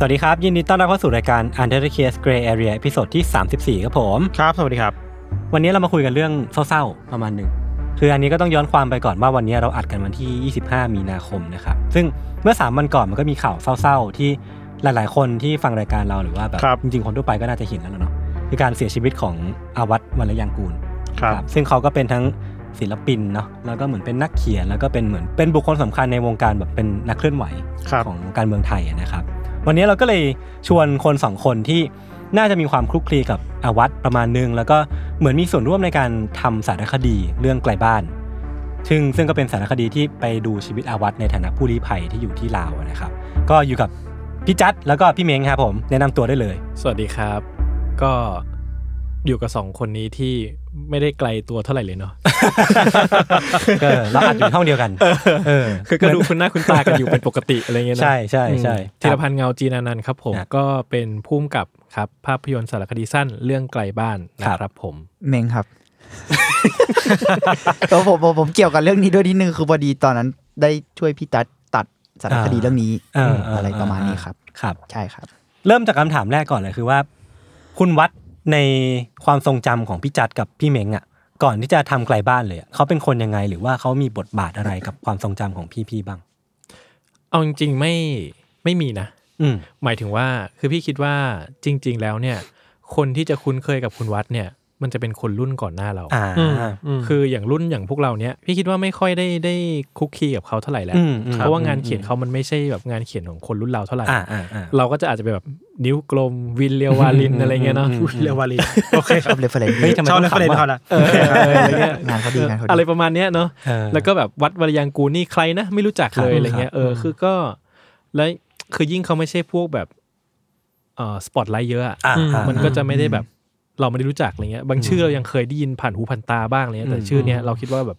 สวัสดีครับ ยินดีต้อนรับเข้าสู่รายการ Untitled Case Gray Area ตอนที่ 34 ครับผม ครับ สวัสดีครับ วันนี้เรามาคุยกันเรื่องเศร้าๆ ประมาณหนึ่ง คืออันนี้ก็ต้องย้อนความไปก่อนว่าวันนี้เราอัดกันวันที่ 25 มีนาคมนะครับ ซึ่งเมื่อ 3 วันก่อนมันก็มีข่าวเศร้าๆ ที่หลายๆ คนที่ฟังรายการเราหรือว่าแบบครับจริงๆ คนทั่วไปก็น่าจะเห็นแล้วเนาะคือการเสียชีวิตของอาวัตวรรณยังกูลครับครับ ซึ่งเขาก็เป็นทั้งศิลปินเนาะแล้วก็เหมือนเป็นนักเขียนแล้วก็เป็นเหมือนเป็นบุคคลสำคัญในวงการแบบเป็นนักเคลื่อนไหวครับของการเมืองไทยอะนะครับ วันนี้เราก็เลยชวนคนสองคนที่น่าจะมีความคลุกคลีกับอาวัตประมาณนึง แล้วก็เหมือนมีส่วนร่วมในการทำสารคดีเรื่องไกลบ้าน ซึ่งซึ่งก็เป็นสารคดีที่ไปดูชีวิตอาวัตในฐานะผู้ลี้ภัยที่อยู่ที่ลาวนะครับ ก็อยู่กับพี่จัดแล้วก็พี่เม้งครับผมแนะนำตัวได้เลย สวัสดีครับ ก็ อยู่กับสองคนนี้ที่ไม่ได้ไกลตัวเท่าไหร่เลยเนาะก็เราอัดอยู่ในห้องเดียวกันเออคือก็ดูคุณหน้าคุณตากันอยู่เป็นปกติอะไรเงี้ยนะใช่ใช่ใช่อืมธีรพันธ์เงาจีนานันท์ครับผมครับก็เป็นผู้กำกับครับภาพยนตร์สารคดีสั้นเรื่องไกลบ้านนะครับผมเมงครับเออผมผมผมเกี่ยวกับเรื่องนี้ด้วยนิดนึงคือพอดีตอนนั้นได้ช่วยพี่ตัดตัดสารคดีเรื่องนี้เออเอะไรประมาณนี้ครับ ครับ ใช่ครับ เริ่มจากคำถามแรกก่อนเลยคือว่า คุณวัด ในความทรงจำของพี่จัดกับพี่เม้งอะก่อนที่จะทำไกลบ้านเลยอะเขาเป็นคนยังไงหรือว่าเขามีบทบาทอะไรกับความทรงจำของพี่ๆบ้าง เอาจริงๆไม่ไม่มีนะ อืมหมายถึงว่าคือพี่คิดว่าจริง ๆ แล้วเนี่ย คนที่จะคุ้นเคยกับคุณวัดเนี่ย มันจะเป็นคนรุ่นก่อนหน้าเราอ่าคืออย่างรุ่นอย่างพวกเราเนี้ยพี่คิดว่าไม่ค่อยได้ได้คุกคีกับเขาเท่าไหร่แล้วอืมอืมเพราะว่างานเขียนเขามันไม่ใช่แบบงานเขียนของคนรุ่นเราเท่าไหร่อ่าอ่าอ่าเราก็จะอาจจะเป็นแบบนิ้วกลมวินทร์ เลียววาริณอะไรเงี้ยเนาะอืมเรียกว่าลีโอเคชอบ reference เฮ้ยทำไมชอบต้เลอง reference ขำเขาอะละเอออะไรเงี้ยงานเขาดีงานเขาดีอะไรประมาณเนี้ยเนาะเออแล้วก็แบบวัฒน์ วรรลยางกูรนี่ใครนะไม่รู้จักเลยอะไรเงี้ยเออคือก็แล้วคือยิ่งเขาไม่ใช่พวกแบบเอ่อสปอตไลท์เยอะอะอ่าอ่ามันก็จะไม่ได้แบบ เราไม่ได้รู้จักอะไรเงี้ยบางชื่อเรายังเคยได้ยินผ่านหูผ่านตาบ้างอะไรเลยแต่อืมชื่อเนี้ยเราคิดว่าแบบ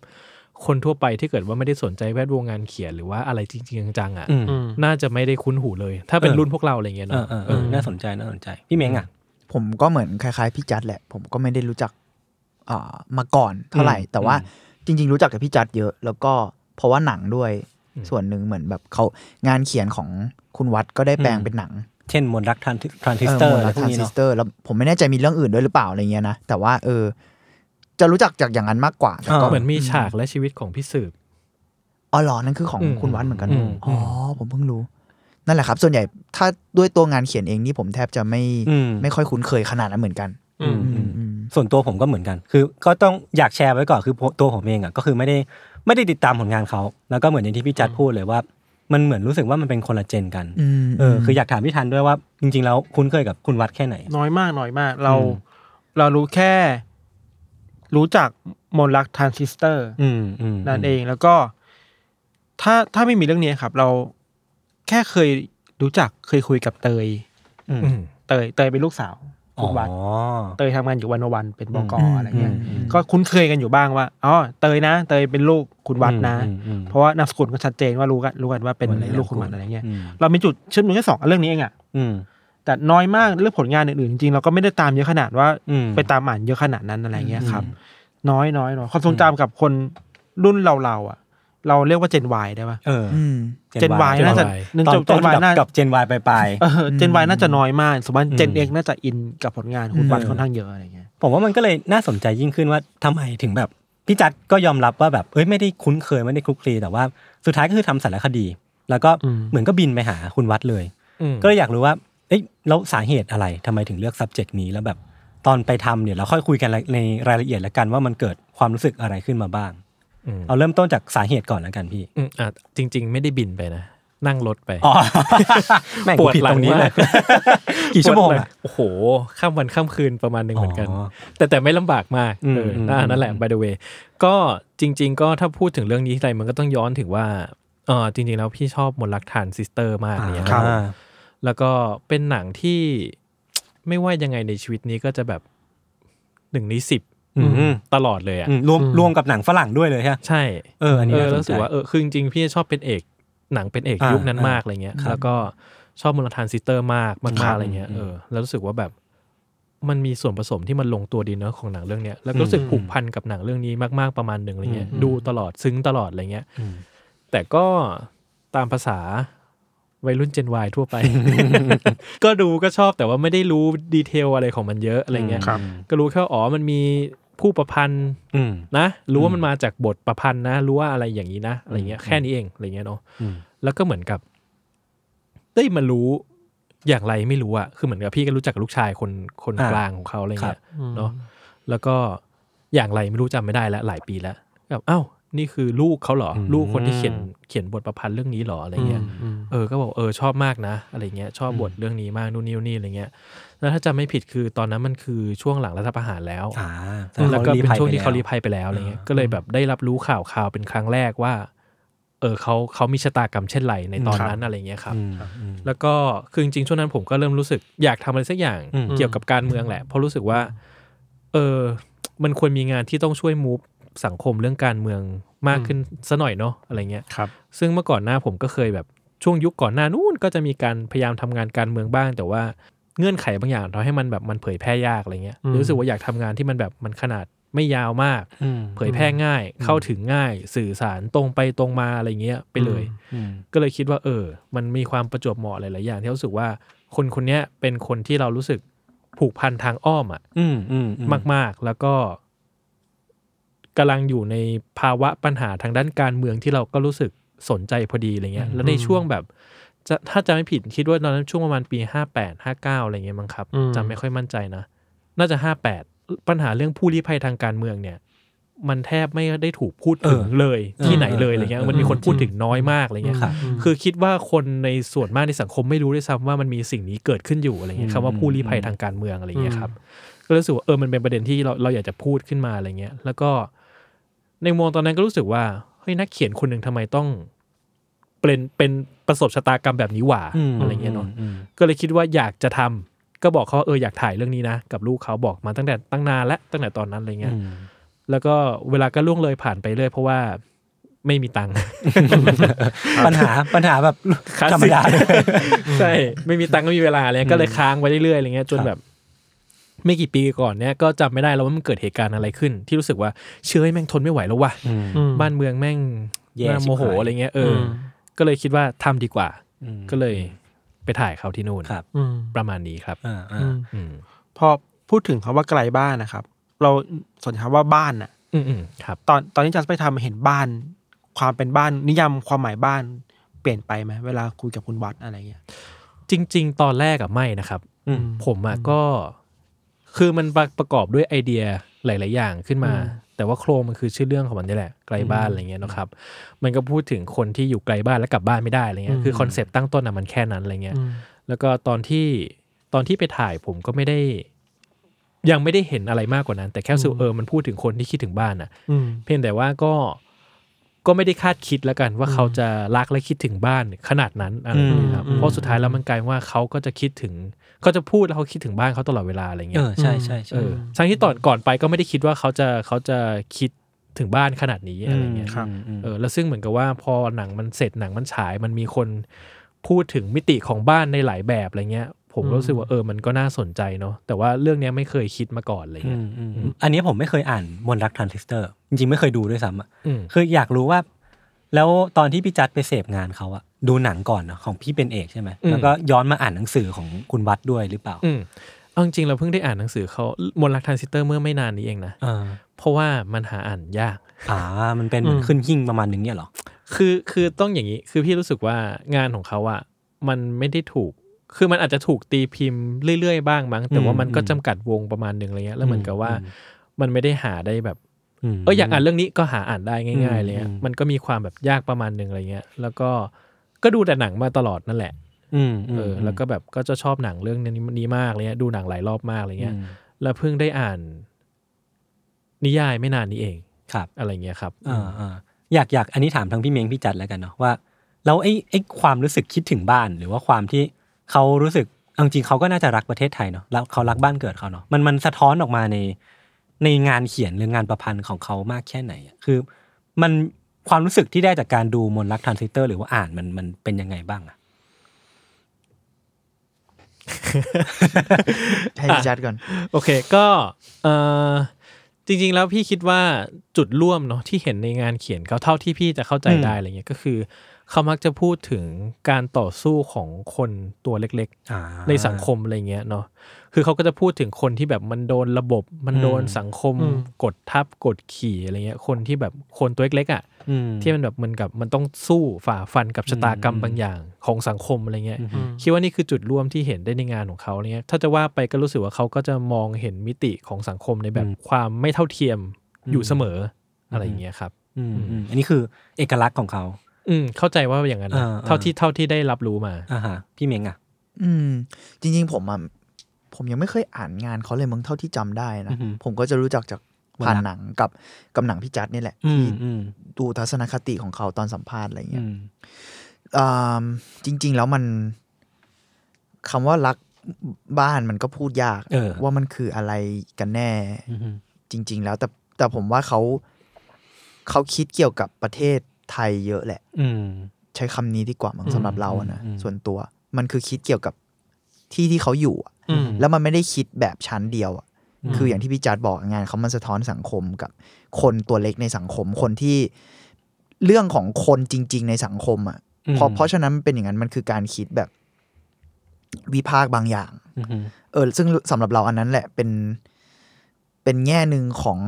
คนทั่วไปที่เกิดว่าไม่ได้สนใจแวดวงงานเขียนหรือว่าอะไรจริงๆจังๆอะอืมน่าจะไม่ได้คุ้นหูเลย ถ้าเป็นเออรุ่นพวกเราอะไรเงี้ยเออเนาะเออเออน่าสนใจน่าสนใจพี่เม้งอะ ผมก็เหมือนคล้ายๆพี่จัดแหละ ผมก็ไม่ได้รู้จักอ่ามาก่อนเท่าไหร่ แต่ว่าจริง ๆ รู้จักกับพี่จัดเยอะ แล้วก็เพราะว่าหนังด้วยส่วนหนึ่งเหมือนแบบเขางานเขียนของคุณวัฒน์ก็ได้แปลงเป็นหนัง เช่นมนต์รักทรานทรานซิสเตอร์เอออะไรพวทรากนนี้ซิเนาะสเตอร์แล้วผมไม่แน่ใจมีเรื่องอื่นด้วยหรือเปล่าอะไรเงี้ยนะ แต่ว่าเออ จะรู้จักจากอย่างนั้นมากกว่าแต่ก็เหมือนมีฉากและชีวิตของพี่สืบอ๋อเหรอนั่นคือของอืมคุณวัฒน์เหมือนกันอืมอ๋อผมเพิ่งรู้ นั่นแหละครับ ส่วนใหญ่ถ้าด้วยตัวงานเขียนเองนี่ผมแทบจะไม่อืมไม่ค่อยคุ้นเคยขนาดนั้นเหมือนกันอืมอืมอืมส่วนตัวผมก็เหมือนกัน คือก็ต้องอยากแชร์ไว้ก่อนคือตัวผมเองอะก็คือไม่ได้ไม่ได้ติดตามผลงานเขา แล้วก็เหมือนอย่างที่พี่จัดพูดเลยว่า มันเหมือนรู้สึกว่ามันเป็นคนละ gen กันอืมเออคืออยากถามพี่ทันด้วยว่า จริง ๆ แล้วคุ้นเคยกับคุณวัฒน์แค่ไหน น้อยมากน้อยมาก เราอืมเรารู้แค่ รู้จักมนต์รักทรานซิสเตอร์อืมอืมนั่นเองแล้วก็ ถ้าถ้าไม่มีเรื่องนี้ครับ เราแค่เคยรู้จักเคยคุยกับเตยอืมเตยเตยเป็นลูกสาวอ๋ คุอณวัดเตยทำงานอยู่วันวันเป็นบกอืมอะไรเงี้ยอืมอืมก็คุ้นเคยกันอยู่บ้างว่าอ๋อเตยนะ เตยเป็นลูกคุณวัดนะอืมอืมเพราะว่านามสกุลก็ชัดเจนว่ารู้กันรู้กันว่าเป็นวันไหนลูกคุณวัดอะไรเงี้ยอืมเรามีจุดเชื่อมโยงแค่สองอันเรื่องนี้เองอะอืมแต่น้อยมากเรื่องผลงานอื่นๆจริงๆเราก็ไม่ได้ตามเยอะขนาดว่าอืมไปตามอ่านเยอะขนาดนั้นอะไรเงี้ยครับอืมน้อยน้อยน้อยความทรงจำกับคนรุ่นเราเราๆอะ เราเรียกว่าเจน Y ได้ปะเอออืมเจน Y น่าจะหนึ่งตอนจบเจต้นน Y กับน่ากับเจนวายปลายๆเออเจน Y น่าจะน้อยมากสมมติเจนอืมเอ็กน่าจะอินกับผลงานคุณวัดอืมค่อนข้างเยอะอะไรเงี้ยผมว่ามันก็เลยน่าสนใจยิ่งขึ้นว่าทำไมถึงแบบพี่จัดก็ยอมรับว่าแบบเอ้ยไม่ได้คุ้นเคยไม่ได้คลุกคลีแต่ว่าสุดท้ายก็คือทำสารคดี แล้วก็อืมเหมือนก็บินไปหาคุณวัดเลยอืมก็เลยอยากรู้ว่าเอ้ยแล้วสาเหตุอะไรทำไมถึงเลือก subject นี้แล้วแบบตอนไปทำเนี่ยเราค่อยคุยกันในรายละเอียดแล้วกันว่ามันเกิดความรู้สึกอะไรขึ้นมาบ้างอืม เอาเริ่มต้นจากสาเหตุก่อนแล้วกันพี่อืมอะจริง ๆ ไม่ได้บินไปนะ นั่งรถไปอ๋อแม่งกูผิดตรงนี้เลยกี่ชั่วโมงปดหลัอะโอ้โห ข้ามวันข้ามคืนประมาณหนึ่งเหมือนกันอ๋อแต่แต่ไม่ลำบากมากอืมเอออมน่านั่นแหละ by the way ก็จริง ๆ ก็ถ้าพูดถึงเรื่องนี้ทีไรมันก็ต้องย้อนถึงว่าเออจริง ๆ แล้วพี่ชอบมนต์รักทรานซิสเตอร์มากเนี่ยครับอ่าแล้วก็เป็นหนังที่ไม่ว่ายังไงในชีวิตนี้ก็จะแบบหนึ่งในสิบอืม ตลอดเลยอะอืมรวมรวมกับหนังฝรั่งด้วยเลยใช่ไหมใช่เอออันนี้เออน่าสนใจแล้วรู้สึกว่าเออคือจริงๆพี่ชอบเป็นเอกหนังเป็นเอกอ่ายุคนั้นอ่ามากอะไรเงี้ยครับแล้วก็ชอบมนต์รักทรานซิสเตอร์มากมาก ๆ ครับอะไรเงี้ยอืมเออแล้วรู้สึกว่าแบบมันมีส่วนผสมที่มันลงตัวดีเนอะของหนังเรื่องเนี้ยแล้วก็รู้สึกผูกพันกับหนังเรื่องนี้มากๆประมาณหนึ่งอะไรเงี้ยดูตลอดซึ้งตลอดอะไรเงี้ยอืมแต่ก็ตามภาษา วัยรุ่น Gen Y ทั่วไป ก็ดูก็ชอบแต่ว่าไม่ได้รู้ดีเทลอะไรของมันเยอะอะไรเงี้ยครับก็รู้แค่ว่าอ๋อมันมีผู้ประพันธ์อืมนะ รู้ว่ามันมาจากบทประพันธ์นะ รู้ว่าอะไรอย่างนี้นะอะไรเงี้ยแค่นี้เองอะไรเงี้ยเนาะอืมแล้วก็เหมือนกับได้มารู้อย่างไรไม่รู้อะคือเหมือนกับพี่ก็รู้จักกับลูกชายคนคนอ่ากลางของเขาอะไรครัเงี้บยเนาะแล้วก็อย่างไรไม่รู้จำไม่ได้แล้วหลายปีแล้วแบบเอ้า นี่คือลูกเขาเหรออืมลูกคนที่เขียนเขียนบทประพันธ์เรื่องนี้เหรออะไรเงี้ยเออก็บอกเออชอบมากนะ อะไรเงี้ยชอบบทเรื่องนี้มากนู่นนี่นี่อะไรเงี้ยแล้วถ้าจำไม่ผิดคือตอนนั้นมันคือช่วงหลังรัฐประหารแล้วอ่าแล้วก็เป็นช่วงที่เขารีรีภัยไปแล้วอะไรเงี้ยก็เลยแบบได้รับรู้ข่าวข่าวเป็นครั้งแรกว่า เออเขาเขามีชะตากรรมเช่นไรในตอนนั้นอะไรเงี้ยครับอืมอืมแล้วก็คือจริงๆช่วงนั้นผมก็เริ่มรู้สึกอยากทำอะไรสักอย่างอืมเกี่ยวกับการเมืองแหละเพราะรู้สึกว่า เออมันควรมีงานที่ต้องช่วยมูฟ สังคมเรื่องการเมืองมากขึ้นซะหน่อยเนาะอะไรเงี้ยครับซึ่งเมื่อก่อนหน้าผมก็เคยแบบช่วงยุคก่อนหน้านู้นก็จะมีการพยายามทำงานการเมืองบ้าง แต่ว่าเงื่อนไขบางอย่างทำให้มันแบบมันเผยแพร่ยากอะไรเงี้ยอืมรู้สึกว่าอยากทำงานที่มันแบบมันขนาดไม่ยาวมากอืมเผยแพร่ง่ายเข้าถึงง่าย สื่อสารตรงไปตรงมาอะไรเงี้ยไปเลยอืมก็เลยคิดว่า เออ มันมีความประจวบเหมาะหลายๆอย่างที่รู้สึกว่าคนคนเนี้ยเป็นคนที่เรารู้สึกผูกพันทางอ้อมอะอืมอืมอืมากๆ แล้วก็ กำลังอยู่ในภาวะปัญหาทางด้านการเมืองที่เราก็รู้สึกสนใจพอดีอะไรเงี้ย แล้วในช่วงแบบจะถ้าจะไม่ผิดคิดว่าตอนนั้นช่วงประมาณปีห้าแปดห้าเก้าอะไรเงี้ยมั้งครับอืมจำไม่ค่อยมั่นใจนะ น่าจะห้าแปดปัญหาเรื่องผู้ลี้ภัยทางการเมืองเนี่ย มันแทบไม่ได้ถูกพูดถึงเลยที่ไหนเลยอะไรเงี้ยมันมีคนพูดถึงน้อยมากอะไรเงี้ยครับคือคิดว่าคนในส่วนมากในสังคมไม่รู้ด้วยซ้ำว่ามันมีสิ่งนี้เกิดขึ้นอยู่อะไรเงี้ยคำว่าผู้ลี้ภัยทางการเมืองอะไรเงี้ยครับก็รู้สึกว่าเออมันเป็นประเด็นที่เราเราอยากจะพูดขึ้นมาอะไรเงี้ย แล้วก็ ในมุมมองตอนนั้นก็รู้สึกว่าเฮ้ยนักเขียนคนหนึ่งทำไมต้อง เป็นเป็นประสบชะตากรรมแบบนี้หว่าอืมอะไรเงี้ยเนาะอืมก็เลยคิดว่าอยากจะทำก็บอกเขาว่าเอออยากถ่ายเรื่องนี้นะ กับลูกเขาบอกมาตั้งแต่ตั้งนานและตั้งแต่ตอนนั้นอะไรเงี้ย อืมแล้วก็เวลาก็ล่วงเลยผ่านไปเรื่อยเพราะว่าไม่มีตังค์ ปัญหาปัญหาแบบคลาสธรรมสิกดาเลย ใช่ ไม่มีตังค์ก็มีเวลาอะไรเลยก็เลยค้างไว้เรื่อยๆอะไรเงี้ยจนครับแบบ ไม่กี่ปีก่อนเนี้ยก็จำไม่ได้แล้วว่ามันเกิดเหตุการณ์อะไรขึ้น ที่รู้สึกว่าเชื่อแม่งทนไม่ไหวแล้วว่ะอืมอืมบ้านเมืองแม่งแย่น่าโมโหชิบหายอะไรเงี้ยเอออมก็เลยคิดว่าทำดีกว่าอืมก็เลยไปถ่ายเขาที่นู่นครับอืมประมาณนี้ครับอ่าอือ่ามอืมพอพูดถึงคำว่าไกลบ้านนะครับ เราสนใจคำว่าบ้านน่ะอืมอืมครับ ตอนตอนที่จัสไปทำเห็นบ้าน ความเป็นบ้านนิยามความหมายบ้านเปลี่ยนไปไหมเวลาคุยกับคุณวัดอะไรเงี้ยจริง ๆ ตอนแรกอะไม่นะครับอืมผมอะก็ คือมันประประกอบด้วยไอเดียหลาย ๆ อย่างขึ้นมาอืมแต่ว่าโครงมันคือชื่อเรื่องของมันนี่แหละไกลบ้านอะไรเงี้ยนะครับ มันก็พูดถึงคนที่อยู่ไกลบ้านแล้วกลับบ้านไม่ได้อะไรเงี้ยคือคอนเซปต์ตั้งต้นอะมันแค่นั้นอะไรเงี้ยอืมแล้วก็ตอนที่ตอนที่ไปถ่ายผมก็ไม่ได้ ยังไม่ได้เห็นอะไรมากกว่านั้น แต่แค่รู้สึกเออมันพูดถึงคนที่คิดถึงบ้านอะอืมเพียงแต่ว่าก็ก็ไม่ได้คาดคิดแล้วกันว่าเขาจะรักและคิดถึงบ้านขนาดนั้นอะไรอย่างเงี้ยครับอืมเพราะสุดท้ายแล้วมันกลายว่าเขาก็จะคิดถึง เขาจะพูดแล้วเขาคิดถึงบ้านเขาตลอดเวลาอะไรเอเงี้ยอใช่ใช่เอใช่อทั้งที่ตอนก่อนไปก็ไม่ได้คิดว่าเขาจะเขาจะคิดถึงบ้านขนาดนี้อะไรเงี้ยครับเออแล้วซึ่งเหมือนกับว่าพอหนังมันเสร็จหนังมันฉายมันมีคนพูดถึงมิติของบ้านในหลายแบบอะไรเงี้ย ผมก็รู้สึกว่าเออมันก็น่าสนใจเนาะแต่ว่าเรื่องเนี้ยไม่เคยคิดมาก่อนอะไรเงี้ยอืมอืมอืมอันนี้ผมไม่เคยอ่านมนต์รักทรานซิสเตอร์ จริงๆ ไม่เคยดูด้วยซ้ำอะอืมคืออยากรู้ว่า แล้วตอนที่พี่จัดไปเสพงานเขาอะ ดูหนังก่อนเนอะของพี่เป็นเอกใช่ไหมอืม แล้วก็ย้อนมาอ่านหนังสือของคุณวัฒน์ด้วยหรือเปล่าอืมเอาจริงๆเราเพิ่งได้อ่านหนังสือเขามนต์รักทรานซิสเตอร์เมื่อไม่นานนี้เองนะเออเพราะว่ามันหาอ่านยาก อ่ามันเป็นเหมือนอืมขึ้นหิ่งประมาณนึงเนี่ยเหรอคือคือต้องอย่างนี้ คือพี่รู้สึกว่างานของเขาอะมันไม่ได้ถูก คือมันอาจจะถูกตีพิมพ์เรื่อยๆบ้างมั้ง แต่ว่ามันก็อืมจำกัดวงประมาณหนึ่งอะไรเงี้ย แล้วเหมือนกับว่าอืมมันไม่ได้หาได้แบบ ม เอออยากอ่านเรื่องนี้ก็หาอ่านได้ง่ายๆเลยอือะมมันก็มีความแบบยากประมาณหนึ่งอะไรเงี้ย แล้วก็ ก็ดูแต่หนังมาตลอดนั่นแหละอืมเอออ แล้วก็แบบก็จะชอบหนังเรื่องนี้นี้มากอะไรเงี้ยดูหนังหลายรอบมากอะไรเงี้ย แล้วเพิ่งได้อ่าน นิยายไม่นานนี้เองครับ อะไรเงี้ยครับอ่าอ่าอยากอยากอันนี้ถามทั้งพี่เมงพี่จัดแล้วกันเนาะว่าแล้วไอ้ไอ้ความรู้สึกคิดถึงบ้าน หรือว่าความที่เขารู้สึกเอาจริงๆเขาก็น่าจะรักประเทศไทยเนาะแล้วเขารักบ้านเกิดเขาเนาะมันมันสะท้อนออกมาในในงานเขียนหรืองานประพันธ์ของเขามากแค่ไหนอะคือมัน ความรู้สึกที่ได้จากการดูมนต์รักทรานซิสเตอร์หรือว่าอ่านมันมันเป็นยังไงบ้างอะให้พี่จัดก่อน โอเคก็เออจริง ๆ แล้วพี่คิดว่าจุดร่วมเนาะที่เห็นในงานเขียนเขาเท่าที่พี่จะเข้าใจได้อะไรเงี้ยก็คือ เขามักจะพูดถึงการต่อสู้ของคนตัวเล็กอ่าๆในสังคมอะไรเงี้ยเนาะคือเขาก็จะพูดถึงคนที่แบบมันโดนระบบ มันโดนอืมสังคมกดทับกดขี่อะไรเงี้ยคนที่แบบคนตัวเล็กๆอะอืม ที่มันแบบมันกับมันต้องสู้ฝ่าฟันกับชะตากรรมอืมบางอย่างของสังคมอะไรเงี้ยอืมคิดว่านี่คือจุดร่วมที่เห็นได้ในงานของเขาอะไรเงี้ยถ้าจะว่าไปก็รู้สึกว่าเขาก็จะมองเห็นมิติของสังคมในแบบอืมความไม่เท่าเทียมอืมอยู่เสมออะไรอย่างเงี้ยครับอืมอืมอันนี้คือเอกลักษณ์ของเขา อืมเข้าใจว่าอย่างนั้นนะอ่าเท่าที่เท่าที่ได้รับรู้มาอ่าฮะพี่เมงอะ อืม จริง ๆ ผมอะผมยังไม่เคยอ่านงานเขาเลยมึงเท่าที่จำได้นะอือหือผมก็จะรู้จักจาก ผ่านหนังกับกับหนังพี่จัดนี่แหละอืที่มอืมดูทัศนคติของเขาตอนสัมภาษณ์อะไรอืเงี้ยมอ่าจริง ๆ แล้วมันคำว่ารักบ้านมันก็พูดยากเออว่ามันคืออะไรกันแน่อืมจริง ๆ แล้วแต่แต่ผมว่าเขาเขาคิดเกี่ยวกับประเทศไทยเยอะแหละ อืมใช้คำนี้ดีกว่ามั้งอืมสำหรับเราอะนะอืมส่วนตัวมันคือคิดเกี่ยวกับที่ที่เขาอยู่อะอืมแล้วมันไม่ได้คิดแบบชั้นเดียวอะอืม คืออย่างที่พี่จัดบอกงานเขามันสะท้อนสังคมกับคนตัวเล็กในสังคมคนที่เรื่องของคนจริง ๆ ในสังคมอะเพราะเพราะฉะนั้นมันเป็นอย่างนั้นมันคือการคิดแบบวิพากษ์บางอย่างอืมเออ ซึ่งสำหรับเราอันนั้นแหละเป็นเป็นแง่หนึ่งของ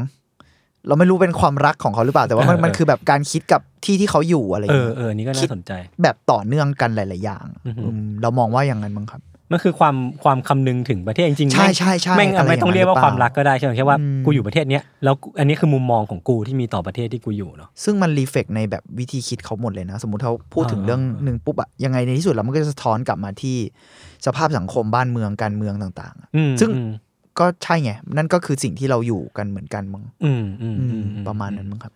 เราไม่รู้เป็นความรักของเขาหรือเปล่าแต่ว่ามันเออมันคือแบบการคิดกับที่ที่เขาอยู่อะไรอเอย่างอเงี้ยเอออันนี้ก็คิน่าดสนใจ แบบต่อเนื่องกันหลาย ๆ อย่างอือหืออืมเรามองว่าอย่างนั้นมั้งครับ มันคือความความคำนึงถึงประเทศจริงๆใช่แม่งใช่ใช่แม่งอะไรไม่ต้องเรียกว่าอย่างนั้นความรักก็ได้ใช่ไหมแค่ว่าอืมกูอยู่ประเทศเนี้ยแล้วกูอันนี้คือมุมมองของกูที่มีต่อประเทศที่กูอยู่เนาะซึ่งมันรีเฟกในแบบวิธีคิดเขาหมดเลยนะ สมมติเขาพูดถึงอ่าเรื่องหนึ่งปุ๊บอะยังไงในที่สุดแล้วมันก็จะสะท้อนกลับมาที่สภาพสังคมบ้านเมืองการเมืองต่างๆอะอืมซึ่งอืมก็ใช่ไงนั่นก็คือสิ่งที่เราอยู่กันเหมือนกันมั้งอืมอืมอือืมมอืประมาณนั้นมั้งครับ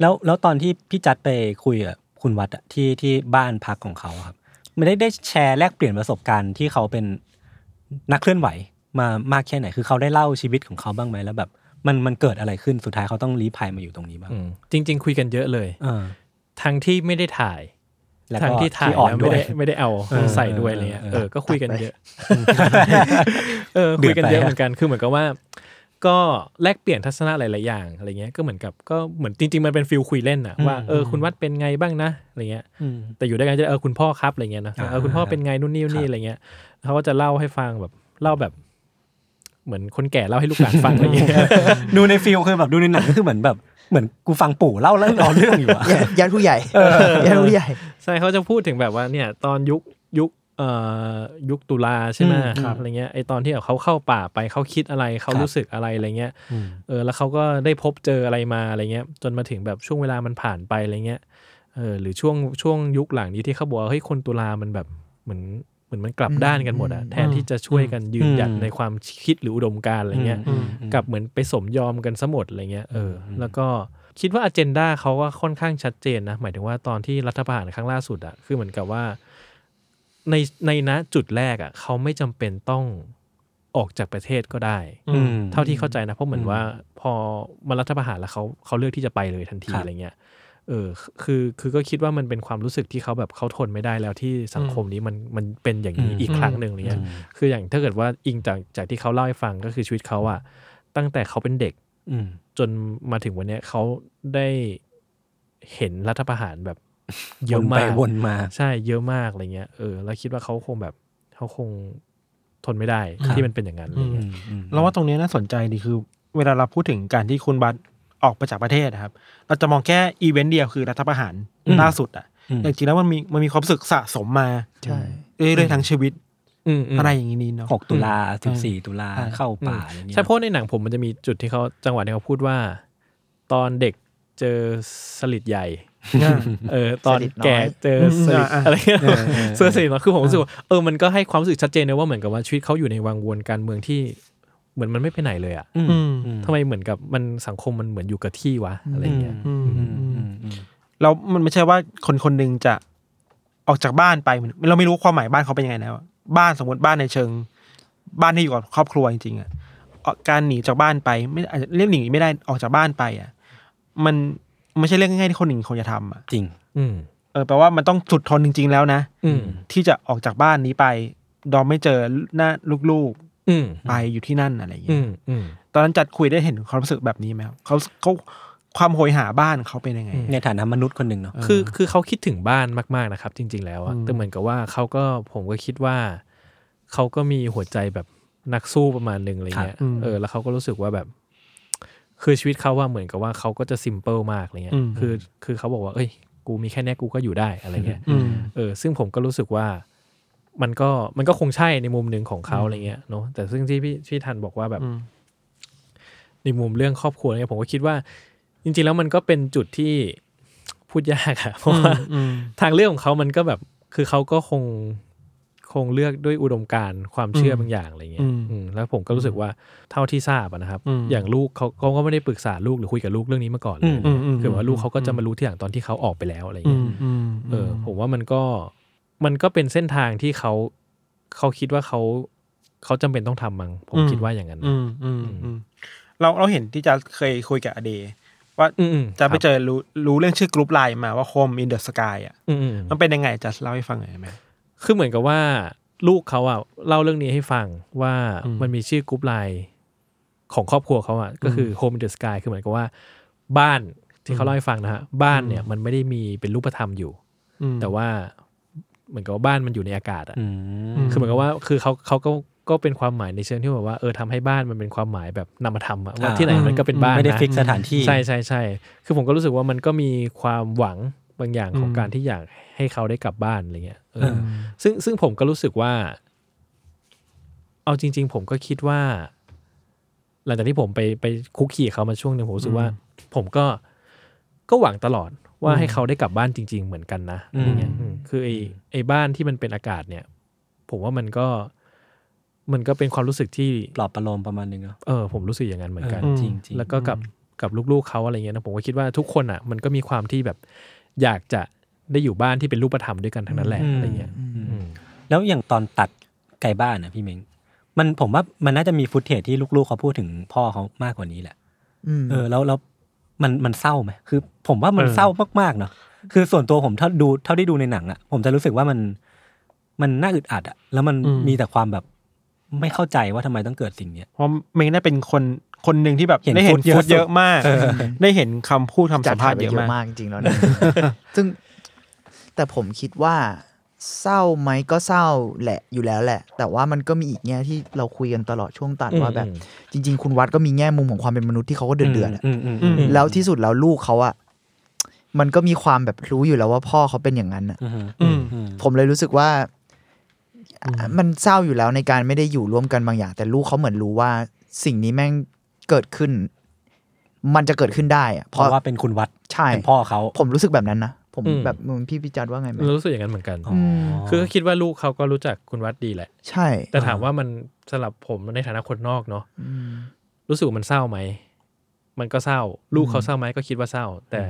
แล้วแล้วตอนที่พี่จัดไปคุยกับคุณวัดอะที่ที่บ้านพักของเขาอะครับ มันได้ได้แชร์แลกเปลี่ยนประสบการณ์ที่เขาเป็นนักเคลื่อนไหวมามากแค่ไหน คือเขาได้เล่าชีวิตของเขาบ้างไหมแล้วแบบมันมันเกิดอะไรขึ้นสุดท้ายเขาต้องลี้ภัยมาอยู่ตรงนี้บ้างอืมจริง ๆ คุยกันเยอะเลยเออทั้งที่ไม่ได้ถ่ายแล้วก็ทั้งที่ถ่ายที่อ่อนแล้วด้ไม่วยได้ไม่ได้เอาเออใส่ด้วยอะไรเงี้ยเออเออ ก็คุยกันตัดไปเยอะ เออเดืคุอดยกันไปเยอะอะเหมือนกันคือเหมือนกับว่า ก็แลกเปลี่ยนทัศนะหลาย ๆ อย่างอะไรเงี้ยก็เหมือนกับก็เหมือนจริง ๆ มันเป็นฟิลคุยเล่นอะว่าเออคุณวัดเป็นไงบ้างนะอะไรเงี้ยอืมแต่อยู่ด้วยกันจะเออคุณพ่อครับอะไรเงี้ยนะอ่าเออคุณพ่อเป็นไงนู่นนี่นู่นนี่อะไรเงี้ยเขาก็จะเล่าให้ฟังแบบเล่าแบบเหมือนคนแก่เล่าให้ลูกหลานฟังอะไรเงี้ย ดูในฟิลคือแบบดูในหนังก็คือเหมือนแบบเหมือนกูฟังปู่เล่าแล้วรอเรื่องอยู่อะญาติญาติผู้ใหญ่ญาติผู้ใหญ่ ใช่เขาจะพูดถึงแบบว่าเนี่ยตอนยุคยุคเอ่อ ยุคตุลาใช่ไหมอืมครับอะไรเงี้ยไอตอนที่เขาเข้าป่าไปเขาคิดอะไรเขาครับรู้สึกอะไรอะไรเงี้ยอืมเออแล้วเขาก็ได้พบเจออะไรมาอะไรเงี้ย จนมาถึงแบบช่วงเวลามันผ่านไปอะไรเงี้ยเออหรือช่วงช่วงยุคหลังนี้ที่เขาบอกว่าเฮ้ยคนตุลามันแบบเหมือนเหมือนมันกลับด้านกันหมดอะแทนที่จะช่วยกันยืนหยัดอืมในความคิดหรืออุดมการณ์อะไรเงี้ยอืมกลับเหมือนไปสมยอมกันซะหมดอะไรเงี้ยเอออมแล้วก็คิดว่าอเจนดาเขาก็ค่อนข้างชัดเจนนะหมายถึงว่าตอนที่รัฐประหารครั้งล่าสุดอะคือเหมือนกับว่า ในในณจุดแรกอะเขาไม่จำเป็นต้องออกจากประเทศก็ได้อืมเท่าที่เข้าใจนะเพราะเหมือนอืมว่า พอมารัฐประหารแล้วเขาเขาเลือกที่จะไปเลยทันทีครับอะไรเงี้ยเออคือคือก็คิดว่ามันเป็นความรู้สึกที่เขาแบบเขาทนไม่ได้แล้วที่สังคมนี้มันมันเป็นอย่างนี้อืมอีกครั้งหนึ่งอะไรเงี้ยคืออย่างถ้าเกิดว่าอิงจากจากที่เขาเล่าให้ฟังก็คือชีวิตเขาอะตั้งแต่เขาเป็นเด็กอืมจนมาถึงวันเนี้ยเขาได้เห็นรัฐประหารแบบ เยอะวนไปมากวนมาใช่เยอะมากอะไรเงี้ยเออแล้วคิดว่าเขาคงแบบเขาคงทนไม่ได้ครับที่มันเป็นอย่างนั้นอะไรเงี้ยเราว่าตรงนี้น่าสนใจดีคือ เวลาเราพูดถึงการที่คุณวัฒน์ออกไปจากประเทศนะครับ เราจะมองแค่อีเวนต์เดียวคือรัฐประหารอืมล่าสุดอะอืมแต่จริงๆแล้วมันมีมันมีความรู้สึกสะสมมาใช่เรื่อยๆทั้งชีวิตอืมอืมอะไรอย่างนี้เนาะหกตุลาสิบสี่ตุลาใช่เข้าป่าอะไรเงี้ยใช่เพราะในหนังผมมันจะมีจุดที่เขาจังหวะที่เขาพูดว่า ตอนเด็กเจอสฤษดิ์ใหญ่ เออตอนสลิดน้อยแก่เจอสลิดอ่าอะไรเงี้ยเสื้อสฤษดิ์น้อยคือผมรู้สึกว่าเออมันก็ให้ความรู้สึกชัดเจนเลยว่าเหมือนกับว่าชีวิตเขาอยู่ในวังวนการเมืองที่เหมือนมันไม่ไปไหนเลยอะอืมอืมอืมทำไมเหมือนกับมันสังคมมันเหมือนอยู่กับที่วะอะไรเงี้ยอืมอืมอืมอืมเรามันไม่ใช่ว่าคนคนหนึ่งจะออกจากบ้านไปเหมือนเราไม่รู้ความหมายบ้านเขาเป็นยังไงนะบ้านสมมติบ้านในเชิง บ้านที่อยู่กับครอบครัวจริงๆอะเอ่อการหนีจากบ้านไป ไม่อาจจะเรียกหนีไม่ได้ออกจากบ้านไปอะ มัน ไม่ใช่เรื่องง่ายๆที่คนหนึ่งคนจะทำอะจริง อืม เออแปลว่ามันต้องสุดทนจริง ๆ แล้วนะอืม ที่จะออกจากบ้านนี้ไป ดอมไม่เจอหน้าลูกอืมๆไปอยู่ที่นั่นอะไรอย่างอืเงี้ยมอืมตอนนั้นจัดคุยได้เห็นความรู้สึกแบบนี้ไหมครับเขาเขาความโหยหาบ้านเขาเป็นยังไง ในฐานะมนุษย์คนหนึ่งเนาะ คือคือเขาคิดถึงบ้านมากๆนะครับ จริง ๆ แล้วอะอืม แต่เหมือนกับว่าเขาก็ผมก็คิดว่าเขาก็มีหัวใจแบบนักสู้ประมาณหนึ่งอะไรเงี้ยเออ แล้วเขาก็รู้สึกว่าแบบ คือชีวิตเขาว่าเหมือนกับว่าเขาก็จะซิมเ l ิลมากอะไรเงี้ยคือคือเขาบอกว่า เอ้ย กูมีแค่เนี้ยกูก็อยู่ได้อะไรเงี้ยอืมเออซึ่งผมก็รู้สึกว่ามันก็มันก็คงใช่ในมุมหนึ่งของเขาอะไรเงี้ยเนาะแต่ซึ่งที่พี่พี่ทันบอกว่าแบบอืมในมุมเรื่องครอบครัวเนี่ยผมก็คิดว่า จริง ๆ แล้วมันก็เป็นจุดที่พูดยากอะเพราะว่าอืมทางเลือกของเขามันก็แบบคือเขาก็คง คงเลือกด้วยอุดมการณ์ความเชื่อบางอย่างอะไรเงี้ยอืมอืมแล้วผมก็รู้สึกว่าเท่าที่ทราบอะนะครับอืมอย่างลูกเขาเขาก็ไม่ได้ปรึกษาลูกหรือคุยกับลูกเรื่องนี้มาก่อนเลยอืมอืมคือว่าลูกเขาก็จะมารู้ที่หลังตอนที่เขาออกไปแล้วอะไรอืเงี้ยมอืมเออ ผมว่ามันก็มันก็เป็นเส้นทางที่เขาเขาคิดว่าเขาเขาจำเป็นต้องทำมั้งผมคิดว่าอย่างนั้นนะอืมอืมอืมเราเราเห็นที่จะเคยคุยกับ a day ว่าอืมอืมจะไปครับเจอรู้รู้เรื่องชื่อกรุ๊ปไลน์มาว่าโ m มอินเดอะสกายอะอืมอืมมันเป็นยังไงจะเล่าให้ฟังหน่อยไหม คือเหมือนกับว่าลูกเขาอะเล่าเรื่องนี้ให้ฟังว่าอืมมันมีชื่อกรุ๊ปไลน์ของครอบครัวเขาอะก็คือ Home in the Sky คือเหมือนกับว่าบ้านที่เขาเล่าให้ฟังนะฮะบ้านเนี่ยมันไม่ได้มีเป็นรูปธรรมอยู่อืมแต่ว่าเหมือนกับว่าบ้านมันอยู่ในอากาศอะอืมคือเหมือนกับว่าคือเขาเขาก็ก็เป็นความหมายในเชิงที่แบบว่าเออทำให้บ้านมันเป็นความหมายแบบนามธรรมอะว่าอ่าที่ไหนมันก็เป็นบ้านไม่ได้นะฟิกสถานที่ใช่ใช่ใช่คือผมก็รู้สึกว่ามันก็มีความหวัง บางอย่างของการที่อยากให้เขาได้กลับบ้านอะไรเงี้ยเออเออซึ่งซึ่งผมก็รู้สึกว่า เอาจริง ๆ ผมก็คิดว่า หลังจากที่ผมไปไปคุกคีเขามาช่วงหนึ่งผมรู้สึกว่า ผมก็ก็หวังตลอดว่าให้เขาได้กลับบ้านจริง ๆ เหมือนกันนะอะไรเงี้ยอืมคือไอ้ไอ้บ้านที่มันเป็นอากาศเนี่ย ผมว่ามันก็มันก็เป็นความรู้สึกที่ปลอบประโลมประมาณนึงเนาะเออผมรู้สึกอย่างนั้นเหมือนกันเออจริงจริงแล้วก็กับกับลูกๆเขาอะไรเงี้ยนะผมก็คิดว่าทุกคนอะ มันก็มีความที่แบบ อยากจะได้อยู่บ้านที่เป็นรูปธรรมด้วยกันทั้งนั้นแหละอะไรเงี้ยอืมแล้วอย่างตอนตัดไก่บ้านนะพี่เม้งมันผมว่ามันน่าจะมีฟุตเทจที่ลูกๆเขาพูดถึงพ่อเขามากกว่านี้แหละอืมเออ แล้วแล้วมันมันเศร้าไหมคือ ผมว่ามันเออเศร้ามากๆเนาะคือส่วนตัวผมเท่าดูเท่าที่ดูในหนังอะผมจะรู้สึกว่ามันมันน่าอึดอัดอะแล้วมันมีแต่ความแบบไม่เข้าใจว่าทำไมต้องเกิดสิ่งเนี้ยเพราะเมงได้เป็นคน คนหนึ่งที่แบบเห็นได้เห็นฟุตเยอะฟุตเยอะสุดมาก ได้เห็นคำพูดคำสัมภาษณ์ไปเยอะมากจริงๆแล้วนะซึ่งแต่ผมคิดว่าเศร้าไหมก็เศร้าแหละอยู่แล้วแหละ แต่ว่ามันก็มีอีกแง่ที่เราคุยกันตลอดช่วงตัดว่าแบบ จริง ๆ คุณวัดก็มีแง่มุมของความเป็นมนุษย์ที่เขาก็เดือดเดือดๆอะอืมอืมอือืมมแล้วที่สุดแล้วลูกเขาอะมันก็มีความแบบรู้อยู่แล้วว่าพ่อเขาเป็นอย่างนั้นอะอืมอืมอืมผมเลยรู้สึกว่า มันเศร้าอยู่แล้วในการไม่ได้อยู่ร่วมกันบางอย่าง แต่ลูกเขาเหมือนรู้ว่าสิ่งนี้แม่ง เกิดขึ้น มันจะเกิดขึ้นได้อะเพเพราะราะว่าเป็นคุณวัดใช่เป็นพ่อเขาผมรู้สึกแบบนั้นนะผมอืม แบบมึงพี่พิจัดว่าไงไหมรู้สึกอย่างนั้นเหมือนกัน อ๋อคือก็คิดว่าลูกเขาก็รู้จักคุณวัดดีแหละ ใช่แต่ถามว่ามันสำหรับผมในฐานะคนนอกเนาะอืม รู้สึกว่ามันเศร้าไหม มันก็เศร้า ลูกเขาเศร้าไหมก็คิดว่าเศร้า แต่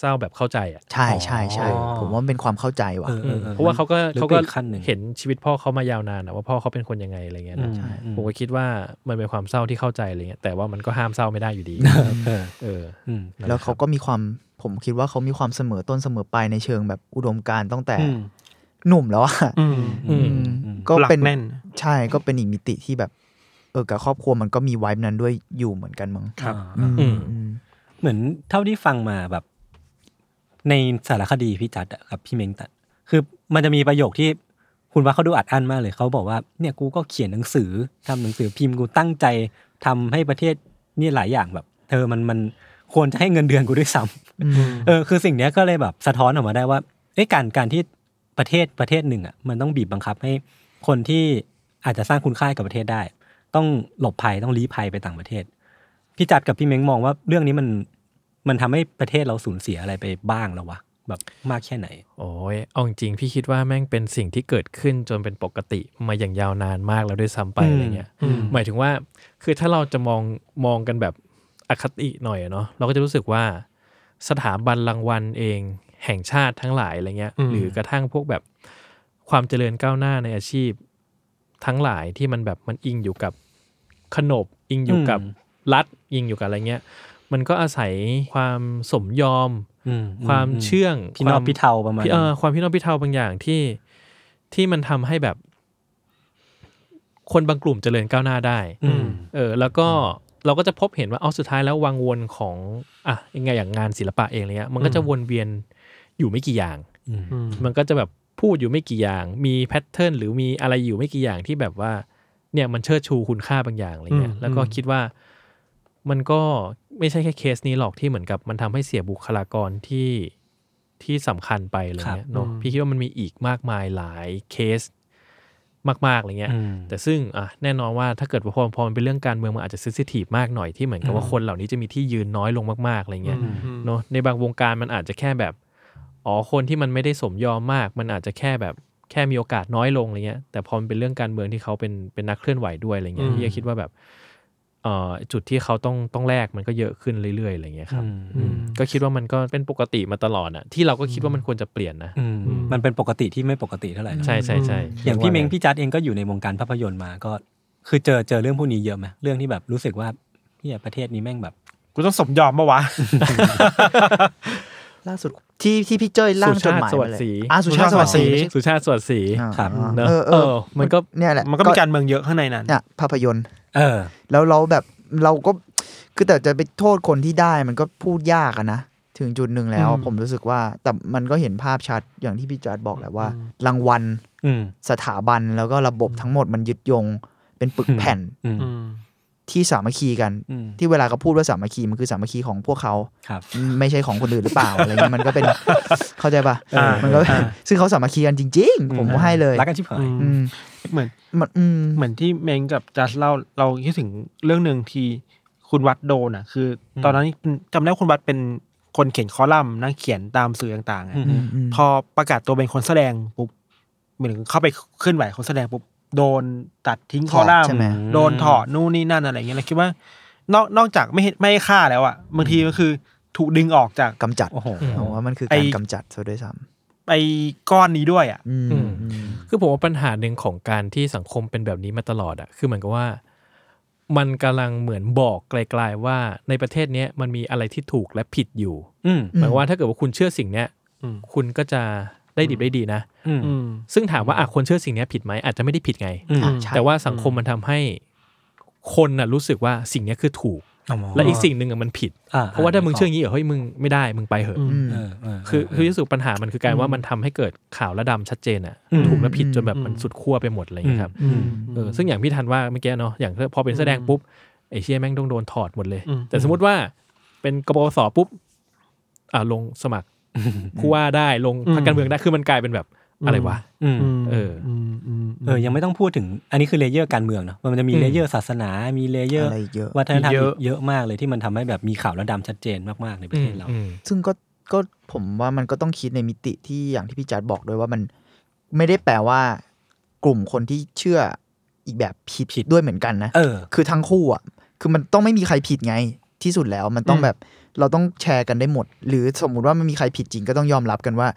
เศร้าแบบเข้าใจอะใช่ใช่ใช่อ๋อผมว่ามันเป็นความเข้าใจว่ะเออออออเพราะว่าเขาก็ลึเขาไปก็อีขั้นหนึ่งเห็นชีวิตพ่อเขามายาวนานอะว่าพ่อเขาเป็นคนยังไงอะไรเงี้ยอืนะมอืมผมก็คิดว่ามันเป็นความเศร้าที่เข้าใจอะไรเงี้ยแต่ว่ามันก็ห้ามเศร้าไม่ได้อยู่ดีเออเอออืมนั่นหะแล้วเขาครับก็มีความผมคิดว่าเขามีความเสมอต้นเสมอปลายในเชิงแบบอุดมการณ์ตั้งแต่อืมหนุ่มแล้วอะอืมอืมอืมก็หลักเป็นแน่นใช่ก็เป็นอีกมิติที่แบบ เออกับครอบครัวมันก็มีไวบ์นั้นด้วยอยู่เหมือนกันมั้งครับอืมอืมอืมเหมือนเท่าที่ฟังมาแบบ ในสารคดีพี่จัดอะกับพี่เม้งตัด คือมันจะมีประโยคที่คุณว่าเขาดูอัดอั้นมากเลยเขาบอกว่าเนี่ยกูก็เขียนหนังสือทำหนังสือพิมพ์กูตั้งใจทำให้ประเทศนี่หลายอย่างแบบ เธอมันมันควรจะให้เงินเดือนกูด้วยซ้ำเออคือสิ่งเนี้ยก็เลยแบบสะท้อนออกมาได้ว่าเอ้ยการการที่ประเทศประเทศหนึ่งอะมันต้องบีบบังคับให้คนที่อาจจะสร้างคุณค่าให้กับประเทศได้ ต้องหลบภัยต้องลี้ภัยไปต่างประเทศพี่จัดกับพี่เม้งมองว่าเรื่องนี้มัน มันทำให้ประเทศเราสูญเสียอะไรไปบ้างแล้ววะแบบมากแค่ไหน โอ้ยเอาจริงๆพี่คิดว่าแม่งเป็นสิ่งที่เกิดขึ้นจนเป็นปกติมาอย่างยาวนานมากแล้วด้วยซ้ำไปอืมอะไรเงี้ย หมายถึงว่า คือถ้าเราจะมองมองกันแบบอคติหน่อยอะเนาะเราก็จะรู้สึกว่าสถาบันรางวัลเองแห่งชาติทั้งหลายอะไรเงี้ยอืมหรือกระทั่งพวกแบบความเจริญก้าวหน้าในอาชีพ ทั้งหลายที่มันแบบมันอิงอยู่กับขนบอิงอยู่กับอืมรัฐอิงอยู่กับอะไรเงี้ย มันก็อาศัยความสมยอมอืมความอืมเชื่องพี่นอควกพี่เทาประมาณพี่เออความพี่น้องพี่เทาบางอย่างที่ที่มันทำให้แบบ คนบางกลุ่มเจริญก้าวหน้าได้อืมเออ แล้วก็เราก็จะพบเห็นว่าเอาสุดท้ายแล้ววังวนของอะยังไงอย่างงานศิลปะเองอะไรเงี้ย มันก็จะวนเวียนอยู่ไม่กี่อย่างอืมอืมมันก็จะแบบพูดอยู่ไม่กี่อย่าง มีแพทเทิร์นหรือมีอะไรอยู่ไม่กี่อย่างที่แบบว่า เนี่ยมันเชิดชูคุณค่าบางอย่างอะไรเงี้ยอืมแล้วก็อืมคิดว่ามันก็ ไม่ใช่แค่เคสนี้หรอกที่เหมือนกับมันทำให้เสียบุคลากรที่ที่สำคัญไปอะไรเงี้ยเนาะพี่คิดว่ามันมีอีกมากมายหลายเคสมากๆอะไรเงี้ยอืมแต่ซึ่งอะแน่นอนว่าถ้าเกิดว่าพอพอมันเป็นเรื่องการเมืองมันอาจจะเซนซิทีฟมากหน่อยที่เหมือนกับว่าคนเหล่านี้จะมีที่ยืนน้อยลงมากๆอะไรเงี้ยอืมเนาะในบางวงการมันอาจจะแค่แบบอ๋อคนที่มันไม่ได้สมยอมมาก มันอาจจะแค่แบบแค่มีโอกาสน้อยลงอะไรเงี้ยแต่พอมันเป็นเรื่องการเมืองที่เขาเป็นเป็นนักเคลื่อนไหวด้วยอะไรเงี้ยอืมพี่ก็คิดว่าแบบเอ่อ จุดที่เขาต้องต้องแลกมันก็เยอะขึ้นเรื่อยๆอะไรเงี้ยครับอืมอืมก็คิดว่ามันก็เป็นปกติมาตลอดอะที่เราก็คิดว่ามันควรจะเปลี่ยนนะอืมมันเป็นปกติที่ไม่ปกติเท่าไหร่นะใช่ใช่ใช่อย่างพี่เม้งพี่จัดเองก็อยู่ในวงการภาพยนตร์มาก็คือเจอเจอเรื่องพวกนี้เยอะไหมเรื่องที่แบบรู้สึกว่าเหียประเทศนี้แม่งแบบ กูต้องสมยอมปะวะ ล่าสุดที่ที่พี่เจ้ยล่างจดหมายสุชาติสวัมาสเลยดิ์ศรีอ่าสุชาติสวัสดิ์ศรีสุชาติสวัสดิ์ศรีอ่าครับเนอะเออเอเอออ มันก็เนี่ยแหละมันก็มีการเมืองเยอะข้างในนั้นเนี่ยภาพยนตร์ เออ แล้วเราแบบเราก็คือแต่จะไปโทษคนที่ได้มันก็พูดยากอะนะถึงจุดหนึ่งแล้วอืมผมรู้สึกว่า แต่มันก็เห็นภาพชัดอย่างที่พี่จอร์ดบอกแหละว่า รางวัลอืมสถาบันแล้วก็ระบบทั้งหมดมันยึดโยงเป็นปึกแผ่นอืมอืม ที่สามัคคีกันอืมที่เวลาเขาพูดว่าสามัคคีมันคือสามัคคีของพวกเขาครับไม่ใช่ของคนอื่นหรือเปล่าอะไรเงี้ยมันก็เป็นเข้าใจปะอ่ามัมันก็อ่าซึ่งเขาสามัคคีกันจริง ๆ ผมให้เลยรักกันชิบหายอืมเหมือนมันอืมเหมือนที่เมงกับจัสเล่าเราคิดถึงเรื่องหนึ่งที่คุณวัดโดนอะ คือ ตอนนั้นจำได้ว่าคุณวัดเป็นคนเขียนคอลัมน์นักเขียนตามสื่อต่างๆอะอืมอืมพอประกาศตัวเป็นคนแสดงปุ๊บเหมือนเข้าไปเคลื่อนไหวคนแสดงปุ๊บ โดนตัดทิ้งถคออดลัมน์ใช่ไหมโดนถอดนู่นนี่นั่นอะไรอย่างเงี้ยเราคิดว่านอกนอกจากไม่ให้ไม่ให้ฆ่าแล้วอะบางทีก็คือถูกดึงออกจากกำจัดโอ้โหผมว่ามันคือไอ้การกำจัดซะด้วยซ้ไปก้อนนี้ด้วยอะำอืมอืมอืมคือผมว่าปัญหาหนึ่งของการที่สังคมเป็นแบบนี้มาตลอดอะคือเหมือนกับว่า มันกำลังเหมือนบอกไกลๆว่าในประเทศเนี้ยมันมีอะไรที่ถูกและผิดอยู่อืมหมายความว่าถ้าเกิดว่าคุณเชื่อสิ่งเนี้ยอืมคุณก็จะ ได้ดีได้ดีนะอืมอืมซึ่งถามว่าอะคนเชื่อสิ่งเนี้ยผิดไหมอาจจะไม่ได้ผิดไงอืมอะใช่แต่ว่าสังคมมันทำให้คนน่ะรู้สึกว่าสิ่งเนี้ยคือถูก และอีกสิ่งหนึ่งอะมันผิดอ่เพราะว่าถ้ามึงเชื่ออย่างนี้เหรอเฮ้ยมึงไม่ได้มึงไปเหอะอืมเออเออคือคือรู้สึกปัญหามันคือการว่ามันทำให้เกิดข่าวและดำชัดเจนอะอืมถูกและผิดจนแบบอืมมันสุดขั้วไปหมดอะไรอย่างเงี้ยครับอืมเออซึ่งอย่างพี่ทันว่าเมื่อกี้เนาะอย่างพอเป็นแสดงปุ๊บไอ้เชี่ยแม่งต้องโดนถอดหมดเลยอืมแต่สมมติว่าเป็นกปปส.ปุ๊บอ่าลงสมัคร ผู้ว่าได้ลงพรรคการเมืองได้คือมันกลายเป็นแบบอะไรวะอืมมเออมอืมเออ ยังไม่ต้องพูดถึง อันนี้คือ layer การเมืองเนาะมันจะมีอืม layer ศาสนา มี layer อะไรเยอะวัฒนธรรมเยอะอีกเยอะมากเลยที่มันทำให้แบบมีขาวและดำชัดเจนมากๆในประเทศเราอืมซึ่งก็ก็ผมว่ามันก็ต้องคิดในมิติที่อย่างที่พี่จัดบอกด้วยว่ามันไม่ได้แปลว่ากลุ่มคนที่เชื่ออีกแบบผิดผิดด้วยเหมือนกันนะเออ คือทั้งคู่อะ คือมันต้องไม่มีใครผิดไงที่สุดแล้วมันต้องแบบ เราต้องแชร์กันได้หมด หรือสมมุติว่ามันมีใครผิดจริงก็ต้องยอมรับกันว่า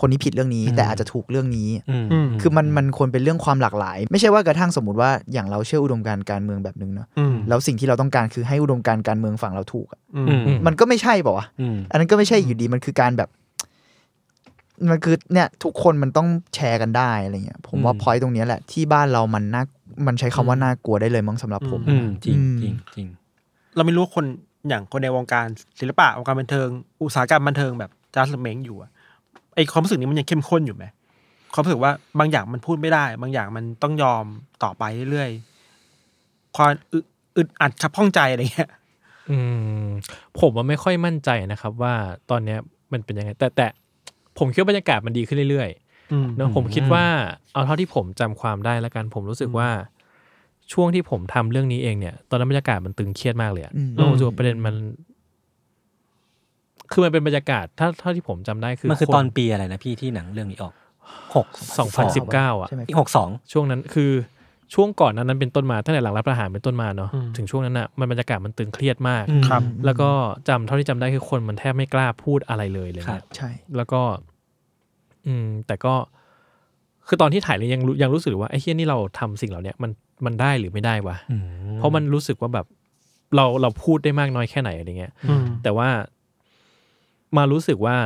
คนนี้ผิดเรื่องนี้อืมแต่อาจจะถูกเรื่องนี้อืมอืมคือมันมันควรเป็นเรื่องความหลากหลาย ไม่ใช่ว่ากระทั่งสมมติว่าอย่างเราเชื่ออุดมการณ์การเมืองแบบนึงเนาะอืมแล้วสิ่งที่เราต้องการคือให้อุดมการณ์การเมืองฝั่งเราถูกอะอืมอืมมันก็ไม่ใช่เปล่าวะอืมอันนั้นก็ไม่ใช่อยู่ดีมันคือการแบบมันคือเนี่ยทุกคนมันต้องแชร์กันได้อะไรเงี้ยผมว่าอืมพอยตรงเนี้ยแหละที่บ้านเรามันน่ามันใช้คำว่าน่ากลัวได้เลยมั้งสำหรับผมอืมจริงอืมจริงจริงเราไม่รู้ว่าคน อย่างคนในวงการศิลปะวงการบันเทิง อุตสาหกรรมบันเทิงแบบจัสเมงอยู่อะไอความรู้สึกนี้มันยังเข้มข้นอยู่ไหมความรู้สึกว่าบางอย่างมันพูดไม่ได้ บางอย่างมันต้องยอมต่อไปเรื่อยๆความอึอึดอัดขับข้องใจอะไรเงี้ยอืมผมว่าไม่ค่อยมั่นใจนะครับ ว่าตอนเนี้ยมันเป็นยังไง แต่แต่ผมคิดว่าบรรยากาศมันดีขึ้นเรื่อยๆอืมเนอะผมคิดว่าเอาเท่าที่ผมจำความได้แล้วกันผมรู้สึกว่า ช่วงที่ผมทำเรื่องนี้เองเนี่ย ตอนนั้นบรรยากาศมันตึงเครียดมากเลยอะอืมแล้วผมรู้สึกว่าประเด็นมัน คือมันเป็นบรรยากาศ ถ้าเท่าที่ผมจำได้คือมันคือคนตอนปีอะไรนะพี่ที่หนังเรื่องนี้ออกหกสองพันสิบเก้าอะใช่ไหมหกสองช่วงนั้นคือช่วงก่อนนั้นนั้นเป็นต้นมาตั้งแต่หลังรัฐประหารเป็นต้นมาเนาะอืมถึงช่วงนั้นอะมันบรรยากาศมันตึงเครียดมากครับ แล้วก็จำเท่าที่จำได้คือคนมันแทบไม่กล้าพูดอะไรเลยอะไรครัเงี้บยใช่ แล้วก็ อืม แต่ก็คือตอนที่ถ่ายเลยยังรู้ยังรู้สึกว่าไอ้เฮี้ยนี่เราทำสิ่งเหล่าเนี้ยมัน มันได้หรือไม่ได้วะอืมเพราะมันรู้สึกว่าแบบเราเราพูดได้มากน้อยแค่ไหนอะไรเงี้ยอืมแต่ว่ามารู้สึกว่า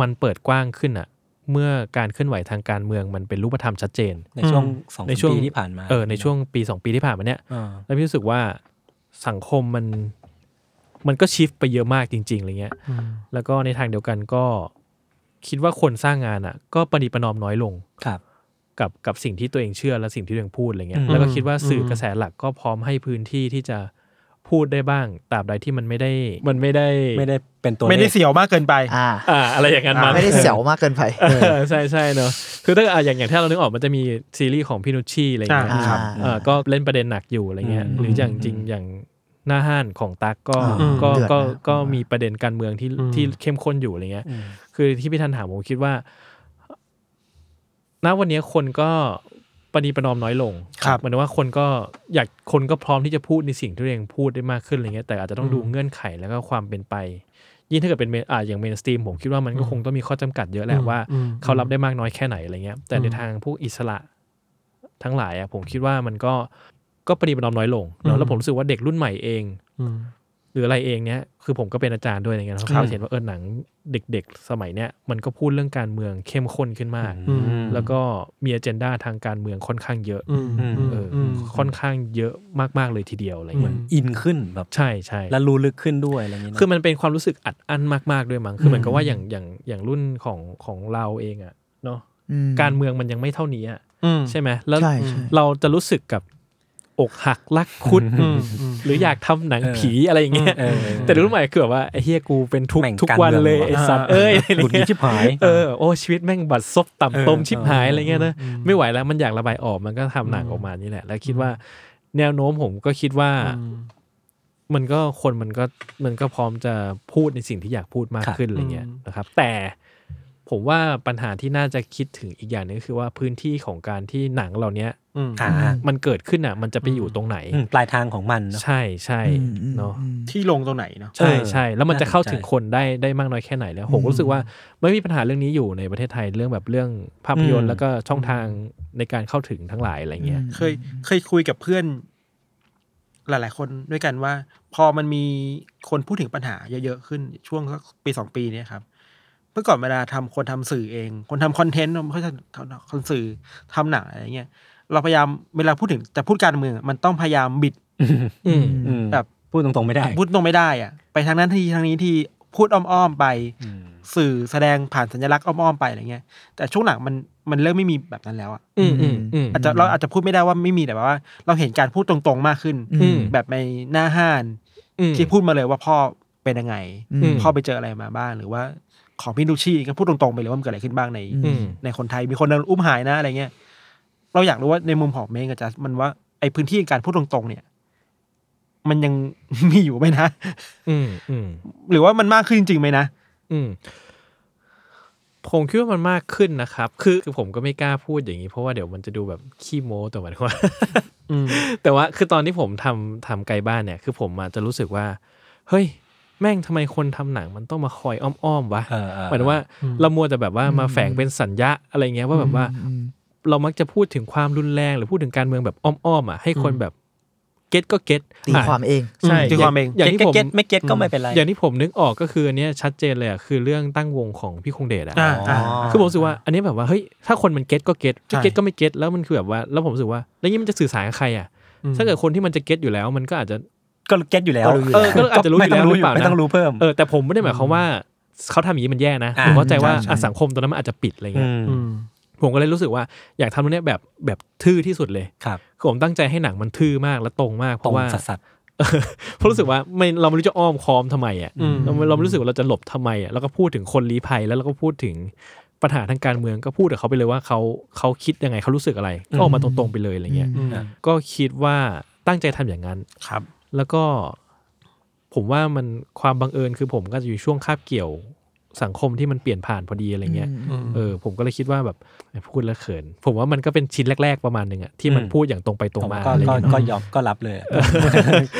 มันเปิดกว้างขึ้นอะเมื่อการเคลื่อนไหวทางการเมืองมันเป็นรูปธรรมชัดเจน ในช่วงสองในช่วงปีที่ผ่านมาเออในช่วงปีสองปีที่ผ่านมาเนี้ยอ่าแล้วพี่รู้สึกว่าสังคมมันมันก็ชิฟไปเยอะมากจริงๆอะไรเงี้ยอืมแล้วก็ในทางเดียวกันก็คิดว่าคนสร้างงานอะ ก็ปฏิประนอมน้อยลงครับ กับกับสิ่งที่ตัวเองเชื่อและสิ่งที่ตัวเองพูดอะไรเงี้ยอืมแล้วก็คิดว่าสื่ออมกระแสหลักก็พร้อมให้พื้นที่ที่จะพูดได้บ้างตราบใดที่มันไม่ได้มันไม่ได้ไม่ได้เป็นตัวไม่ได้ลขเสียวมากเกินไปอ่าอ่าอะไรอย่างนั้นมาไม่ได้เสียวมากเกินไปเออใช่ใช่เนอะคือถ้าอะอย่างอย่างที่เรานึกออกมันจะมีซีรีส์ของพี่นุชชี่อะไรเงี้ยอ่าครับเออก็เล่นประเด็นหนักอยู่อะไรเงี้ยอืมหรืออย่างจริงอย่างหน้าห้านของตั๊กก็อืมก็เดือดก็นะก็มีประเด็นการเมืองที่อืมที่เข้มข้นอยู่อะไรเงี้ยอืมคือที่พี่ทันถามผมคิดว่า ณวันนี้คนก็ปณีประนอมน้อยลงครับหมายถึงว่าคนก็อยากคนก็พร้อมที่จะพูดในสิ่งที่ตัวเองพูดได้มากขึ้นอะไรเงี้ยแต่อาจจะต้องดูเงื่อนไขแล้วก็ความเป็นไป ยิ่งถ้าเกิดเป็น main- อ่าอย่างเมนสตรีมผมคิดว่ามันก็คงต้องมีข้อจำกัดเยอะแหละว่าอืมเขารับได้มากน้อยแค่ไหนอะไรเงี้ยแต่ในอืมทางพวกอิสระทั้งหลายอะผมคิดว่ามันก็ก็ปฏิบัติน้อยลงเนอือะมแล้วผมรู้สึกว่าเด็กรุ่นใหม่เองอืมห รืออะไรเองเนี้ยคือผมก็เป็นอาจารย์ด้วยอะไรเงี้ยเขาครับก็เห็นว่าเออหนังเด็กๆ สมัยเนี้ยมันก็พูดเรื่องการเมืองเข้มข้นขึ้นมากอืมแล้วก็มีอเจนดาทางการเมืองค่อนข้างเยอะอืมอืมเอออมค่อนข้างเยอะมากๆเลยทีเดียวอะไรอืเงี้ยมอินขึ้นแบบใช่ใช่แล้วรู้ลึกขึ้นด้วยอะไรอย่างเงี้ยคือมันเป็นความรู้สึกอัดอั้นมากๆด้วยมั้งคือเหมือนกับว่าอืมอย่างอย่างอย่างรุ่นของของเราเองอะเนาะอืมการเมืองมันยังไม่เท่านี้อะอืมใช่ไหมแล้วใช่ใช่เราจะรู้สึกกับ อกหักรักคุดอืมอืมหรืออยากทำหนังผีอะไรอย่างเงี้ยเออแต่รุ่นใหม่คือแบบว่าไอ้เฮียกูเป็นทุกข์แม่งทุกการวันเมืองเลยว่ะไอ้สัตว์อ่าเอ้ยอะไรหงุดหงิเงี้ดยชิบหายเออโอ้ชีวิตแม่งบัดซบต่ำต้มเออชิบหายอะไรเงี้ยนะอืมไม่ไหวแล้วมันอยากระบายออกมันก็ทำหนังออกมานี่แหละ แล้วคิดว่า แนวโน้มผมก็คิดว่าอืมมันก็คนมันก็มันก็พร้อมจะพูดในสิ่งที่อยากพูดมากครับขึ้นอะไรเงี้ยอืมนะครับ แต่ ผมว่าปัญหาที่น่าจะคิดถึงอีกอย่างหนึงก็คือว่าพื้นที่ของการที่หนังเหล่าเนี้ยอืมอ่ามันเกิดขึ้นอะ มันจะไปอยู่ตรงไหนอืมปลายทางของมันเนอะใช่ใช่อืมอืมเนาะอืมที่ลงตรงไหนเนาะใช่ใช่แล้วมันจะเข้าถึงน่าสนใจคนได้ได้มากน้อยแค่ไหนแล้วผมก็รู้สึกว่าไม่มีปัญหาเรื่องนี้อยู่ในประเทศไทยเรื่องแบบเรื่องภาพยนตอืร์มแล้วก็ช่องทางในการเข้าถึงทั้งหลายอะไรเงี้ยเคยเคยคุยกับเพื่อน หลาย ๆ คนด้วยกันว่า พอมันมีคนพูดถึงปัญหาเยอะๆขึ้นช่วงสักปีสองปีเนี้ยครับเมื่อก่อนเวลาทำคนทำสื่อเอง คนทำคอนเทนต์ไม่ค่อยจะทำคนสื่อทำหนังอะไรเงี้ยเราพยายามเวลาพูดถึงจะพูดการเมืองมันต้องพยายามบิดอืมอืมแบบพูดตรงๆไม่ได้ พูดตรงไม่ได้อะไปทางนั้นทีทางนี้ที่พูดอ้อมๆไปอืมสื่อแสดงผ่านสัญลักษณ์อ้อมๆไปอะไรเงี้ยแต่ช่วงหลังมันมันเริ่มไม่มีแบบนั้นแล้วอะอืมอืมอืมอาจจะเราอาจจะพูดไม่ได้ว่าไม่มีแต่ว่า เราเห็นการพูดตรงๆมากขึ้นอืมแบบในหน้าห้านอืมที่พูดมาเลยว่าพ่อเป็นยังไงอืมพ่อไปเจออะไรมาบ้างหรือว่า ของพี่นุชชี่ก็พูดตรงๆไปเลยว่ามันเกิดอะไรขึ้นบ้างในอืมในคนไทยมีคนโดนอุ้มหายนะอะไรเงี้ยเราอยากรู้ว่าในมุมของเมงกับจัสมันว่าไอพื้นที่การพูดตรงๆเนี่ย มันยังมีอยู่ไหมนะ อืมอืมหรือว่ามันมากขึ้นจริงๆไหมนะอืมผมคิดว่ามันมากขึ้นนะครับ คือคือผมก็ไม่กล้าพูดอย่างนี้เพราะว่าเดี๋ยวมันจะดูแบบขี้โม้แต่หมายถึงว่าอืมแต่ว่าคือตอนที่ผมทำทำไกลบ้านเนี่ย คือผมอาจจะรู้สึกว่า เฮ้ย แม่งทำไมคนทำหนังมันต้องมาคอยอ้อมๆวะเออเออหมายถึงว่าเรามัวแต่แบบว่ามาแฝงเป็นสัญญาอะไรเงี้ยว่าแบบว่าอืมเรามักจะพูดถึงความรุนแรงหรือพูดถึงการเมืองแบบอ้อมๆอะให้คนแบบget ก็ get ตีความเองใช่ตีความเองอย่างที่ผม get ไม่ get ก็ไม่เป็นไรอย่างที่ผมนึกออกก็คืออันเนี้ยชัดเจนเลยอะคือเรื่องตั้งวงของพี่คงเดชอะอ่าอ่าคือผมรู้สึกว่าอันนี้แบบว่าเฮ้ยถ้าคนมัน get ก็ get ใช่จะ get ก็ไม่ get แล้วมันคือแบบว่าแล้วผมรู้สึกว่า แล้วนี่มันจะสื่อสารกับใครอะอืมถ้าเกิดคนที่มันจะ get อยู่แล้ว มันก็อาจจะ ก็ get อยู่แล้วเออก็อาจจะรู้อยู่แล้วหรือเปล่านะไม่ต้องรู้เพิ่มเออแต่ผมไม่ได้หมายความว่าเขาทำอย่างนี้มันแย่นะอ่าผมเข้าใจว่าใช่ใช่อะสังคมตอนนั้นมันอาจจะปิดอะไรเงี้ยอืมอืมผมก็เลยรู้สึกว่าอยากทำตรงเนี้ยแบบแบบทื่อที่สุดเลยครับคือผมตั้งใจให้หนังมันทื่อมากและตรงมากเพตรงราะว่าสัสสัสเออเพราะรู้สึกว่าไม่เราไม่รู้จะอ้อมค้อมทำไมอะอืมเราเราไม่รู้สึกว่าเราจะหลบทำไมอะแล้วก็พูดถึงคนลี้ภัยแล้วเราก็พูดถึงปัญหาทางการเมืองก็พูดกับเขาไปเลยว่าเขาเขาคิดยังไงเขารู้สึกอะไร ก็ออกมาตรงๆไปเลยอะไรเงี้ยอืมก็คิดว่าตั้งใจทำอย่างนั้นครับ แล้วก็ผมว่ามันความบังเอิญคือผมก็จะอยู่ช่วงคาบเกี่ยวสังคมที่มันเปลี่ยนผ่านพอดีอะไรเงี้ย เออ ผมก็เลยคิดว่าแบบพูดแล้วเขิน ผมว่ามันก็เป็นชิ้นแรก ๆประมาณหนึ่งอะที่มันอืมพูดอย่างตรงไปตรงมาก็อะไรก็เงี้ยเนอะก็ยอมก็รับเลย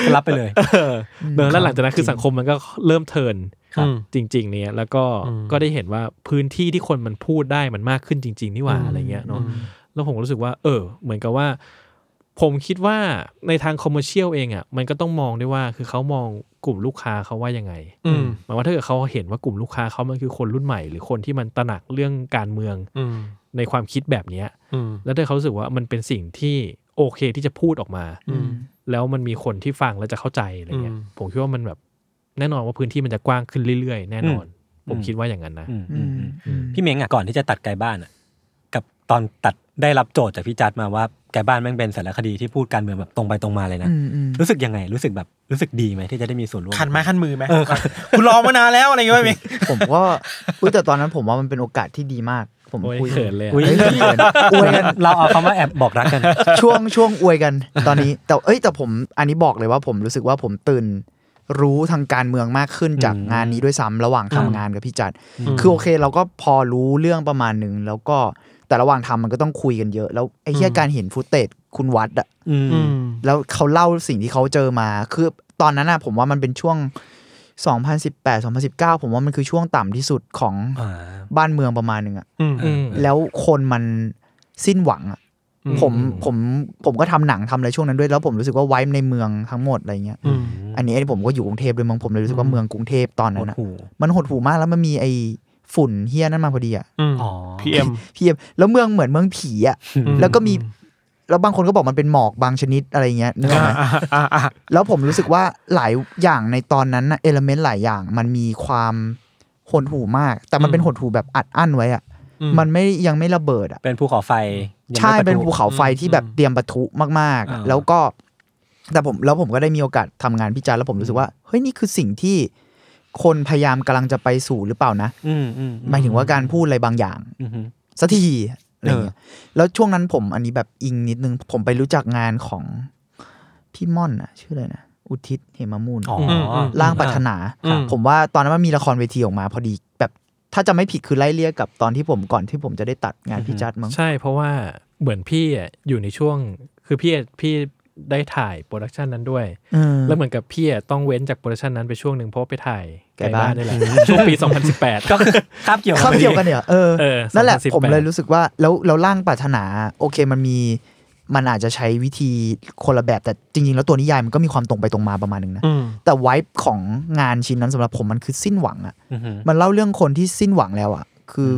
ก็รับไปเลยเออเนอะแล้วหลังจากนั้นคือสังคมมันก็เริ่มเทิร์นครับจริง ๆ เนี่ยแล้วก็อืมก็ได้เห็นว่าพื้นที่ที่คนมันพูดได้มันมากขึ้นจริง ๆ นี่หว่าอะไรเงี้ยเนาะอืมแล้วผมก็รู้สึกว่า เออ เหมือนกับว่า ผมคิดว่าในทางคอมเมอร์เชียลเองอะมันก็ต้องมองด้วยว่าคือเขามองกลุ่มลูกค้าเขาว่ายังไงอืมหมายว่าถ้าเกิดเขาเห็นว่ากลุ่มลูกค้าเขามันคือคนรุ่นใหม่ หรือคนที่มันตระหนักเรื่องการเมืองอืมในความคิดแบบเนี้ยอืมแล้วถ้าเขารู้สึกว่ามันเป็นสิ่งที่โอเคที่จะพูดออกมาอืมแล้วมันมีคนที่ฟังแล้วจะเข้าใจอะไรเงี้ยอืมผมคิดว่ามันแบบแน่นอนว่าพื้นที่มันจะกว้างขึ้นเรื่อยๆ แน่นอน ผมอืมคิดว่าอย่างนั้นนะอืมอืมอืมอืมพี่เม้งอะก่อนที่จะตัดไกลบ้านอะกับ ตอนตัดได้รับโจทย์จากพี่จัดมาว่าไกลบ้านแม่งเป็นสารคดีที่พูดการเมืองแบบตรงไปตรงมาเลยนะอืมอืมรู้สึกยังไง รู้สึกแบบรู้สึกดีไหมที่จะได้มีส่วนร่วมขันไม้ขันมือไหมเออขันคุณรอมานานแล้วอะไรอย่างเงี้ยไหมผมก็อุ้ยแต่ตอนนั้นผมว่ามันเป็นโอกาสที่ดีมาก ผมโอ้ยคุยเขินเลยอะอุ้ยเฮ้ยเขินอวยกันเราเอาคำว่าแอบบอกรักกัน ช่วงช่วงอวยกัน ตอนนี้แต่เอ้ยแต่ผมอันนี้บอกเลยว่าผมรู้สึกว่าผมตื่นรู้ทางการเมืองมากขึ้นจากอืมงานนี้ด้วยซ้ำระหว่างทำงานกับพี่จัด คือโอเค เราก็พอรู้เรื่องประมาณหนึ่งแล้วก็ แต่ระหว่างทำมันก็ต้องคุยกันเยอะ แล้วไอ้เหี้ยการเห็นฟุตเตจคุณวัดอะอืมอืมแล้วเขาเล่าสิ่งที่เขาเจอมา คือตอนนั้นอะผมว่ามันเป็นช่วง 2018 2019 ผมว่ามันคือช่วงต่ำที่สุดของอ่าบ้านเมืองประมาณหนึ่งอะอืมอืมแล้วคนมันสิ้นหวังอะอืมผมผมผมก็ทำหนังทำอะไรช่วงนั้นด้วย แล้วผมรู้สึกว่าไว้ในเมืองทั้งหมดอะไรเงี้ยอืมอันนี้ไอ้ผมก็อยู่กรุงเทพด้วยมั้งผมเลยรู้สึกว่าเมืองกรุงเทพตอนหนั้ดนอะหูมันหดหูมากแล้วมันมีไอ้ ฝุ่นเฮี้ยนั่นมาพอดีอะอืมอ๋อพีเอ็มพีเอ็มแล้วเมืองเหมือนเมืองผีอะแล้วก็มีแล้วบางคนก็บอกมันเป็นหมอกบางชนิดอะไรเงี้ยนึกออกไหมอ่าอ่าแล้วผมรู้สึกว่าหลายอย่างในตอนนั้นนะเอลเมนต์หลายอย่าง มันมีความหดหูมาก แต่มันเป็นหดหูแบบอัดอั้นไว้อะมันไม่ยังไม่ระเบิดอะเป็นภูเขาไฟยังใช่ไม่เป็นปะทุภูเขาไฟที่แบบเตรียมปะทุมากอ่าๆแล้วก็ แต่ผมแล้วผมก็ได้มีโอกาสทำงานพิจารณ์แล้วผมรู้สึกว่าเฮ้ยนี่คือสิ่งที่ คนพยายามกำลังจะไปสู่หรือเปล่านะอืมอืมหมายถึงว่าการพูดอะไรบางอย่างอืมอืมสักทีอะไรเงี้ยแล้วช่วงนั้นผมอันนี้แบบอิงนิดนึง ผมไปรู้จักงานของพี่ม่อนอะชื่ออะไรนะอุทิศเหมะมูล อ๋อร่างปรารถนา อืม ผมว่าตอนนั้นมันมีละครเวทีออกมาพอดี แบบถ้าจะไม่ผิดคือไล่เลี่ยกับตอนที่ผมก่อนที่ผมจะได้ตัดงานพี่จัดมั้ง ใช่เพราะว่าเหมือนพี่อะอยู่ในช่วง คือพี่พี่ ได้ถ่าย production นั้นด้วยเออแล้วเหมือนกับพี่อะต้องเว้นจาก production นั้นไปช่วงหนึ่งเพราะว่าไปถ่ายไกลบ้านนี่แหละช่วงปี 2018 ก็คือคาบเกี่ยวเข้าเกี่ยวกันเนี่ยเออเออนั่นแหละ2018ผมเลยรู้สึกว่าแล้วแล้วร่างปรารถนา โอเคมันมีมันอาจจะใช้วิธีคนละแบบแต่จริง ๆ แล้วตัวนิยายมันก็มีความตรงไปตรงมาประมาณหนึงนะอืมแต่ไวบ์ของงานชิ้นนั้นสำหรับผมมันคือสิ้นหวังอะอือหือมันเล่าเรื่องคนที่สิ้นหวังแล้วอะคือ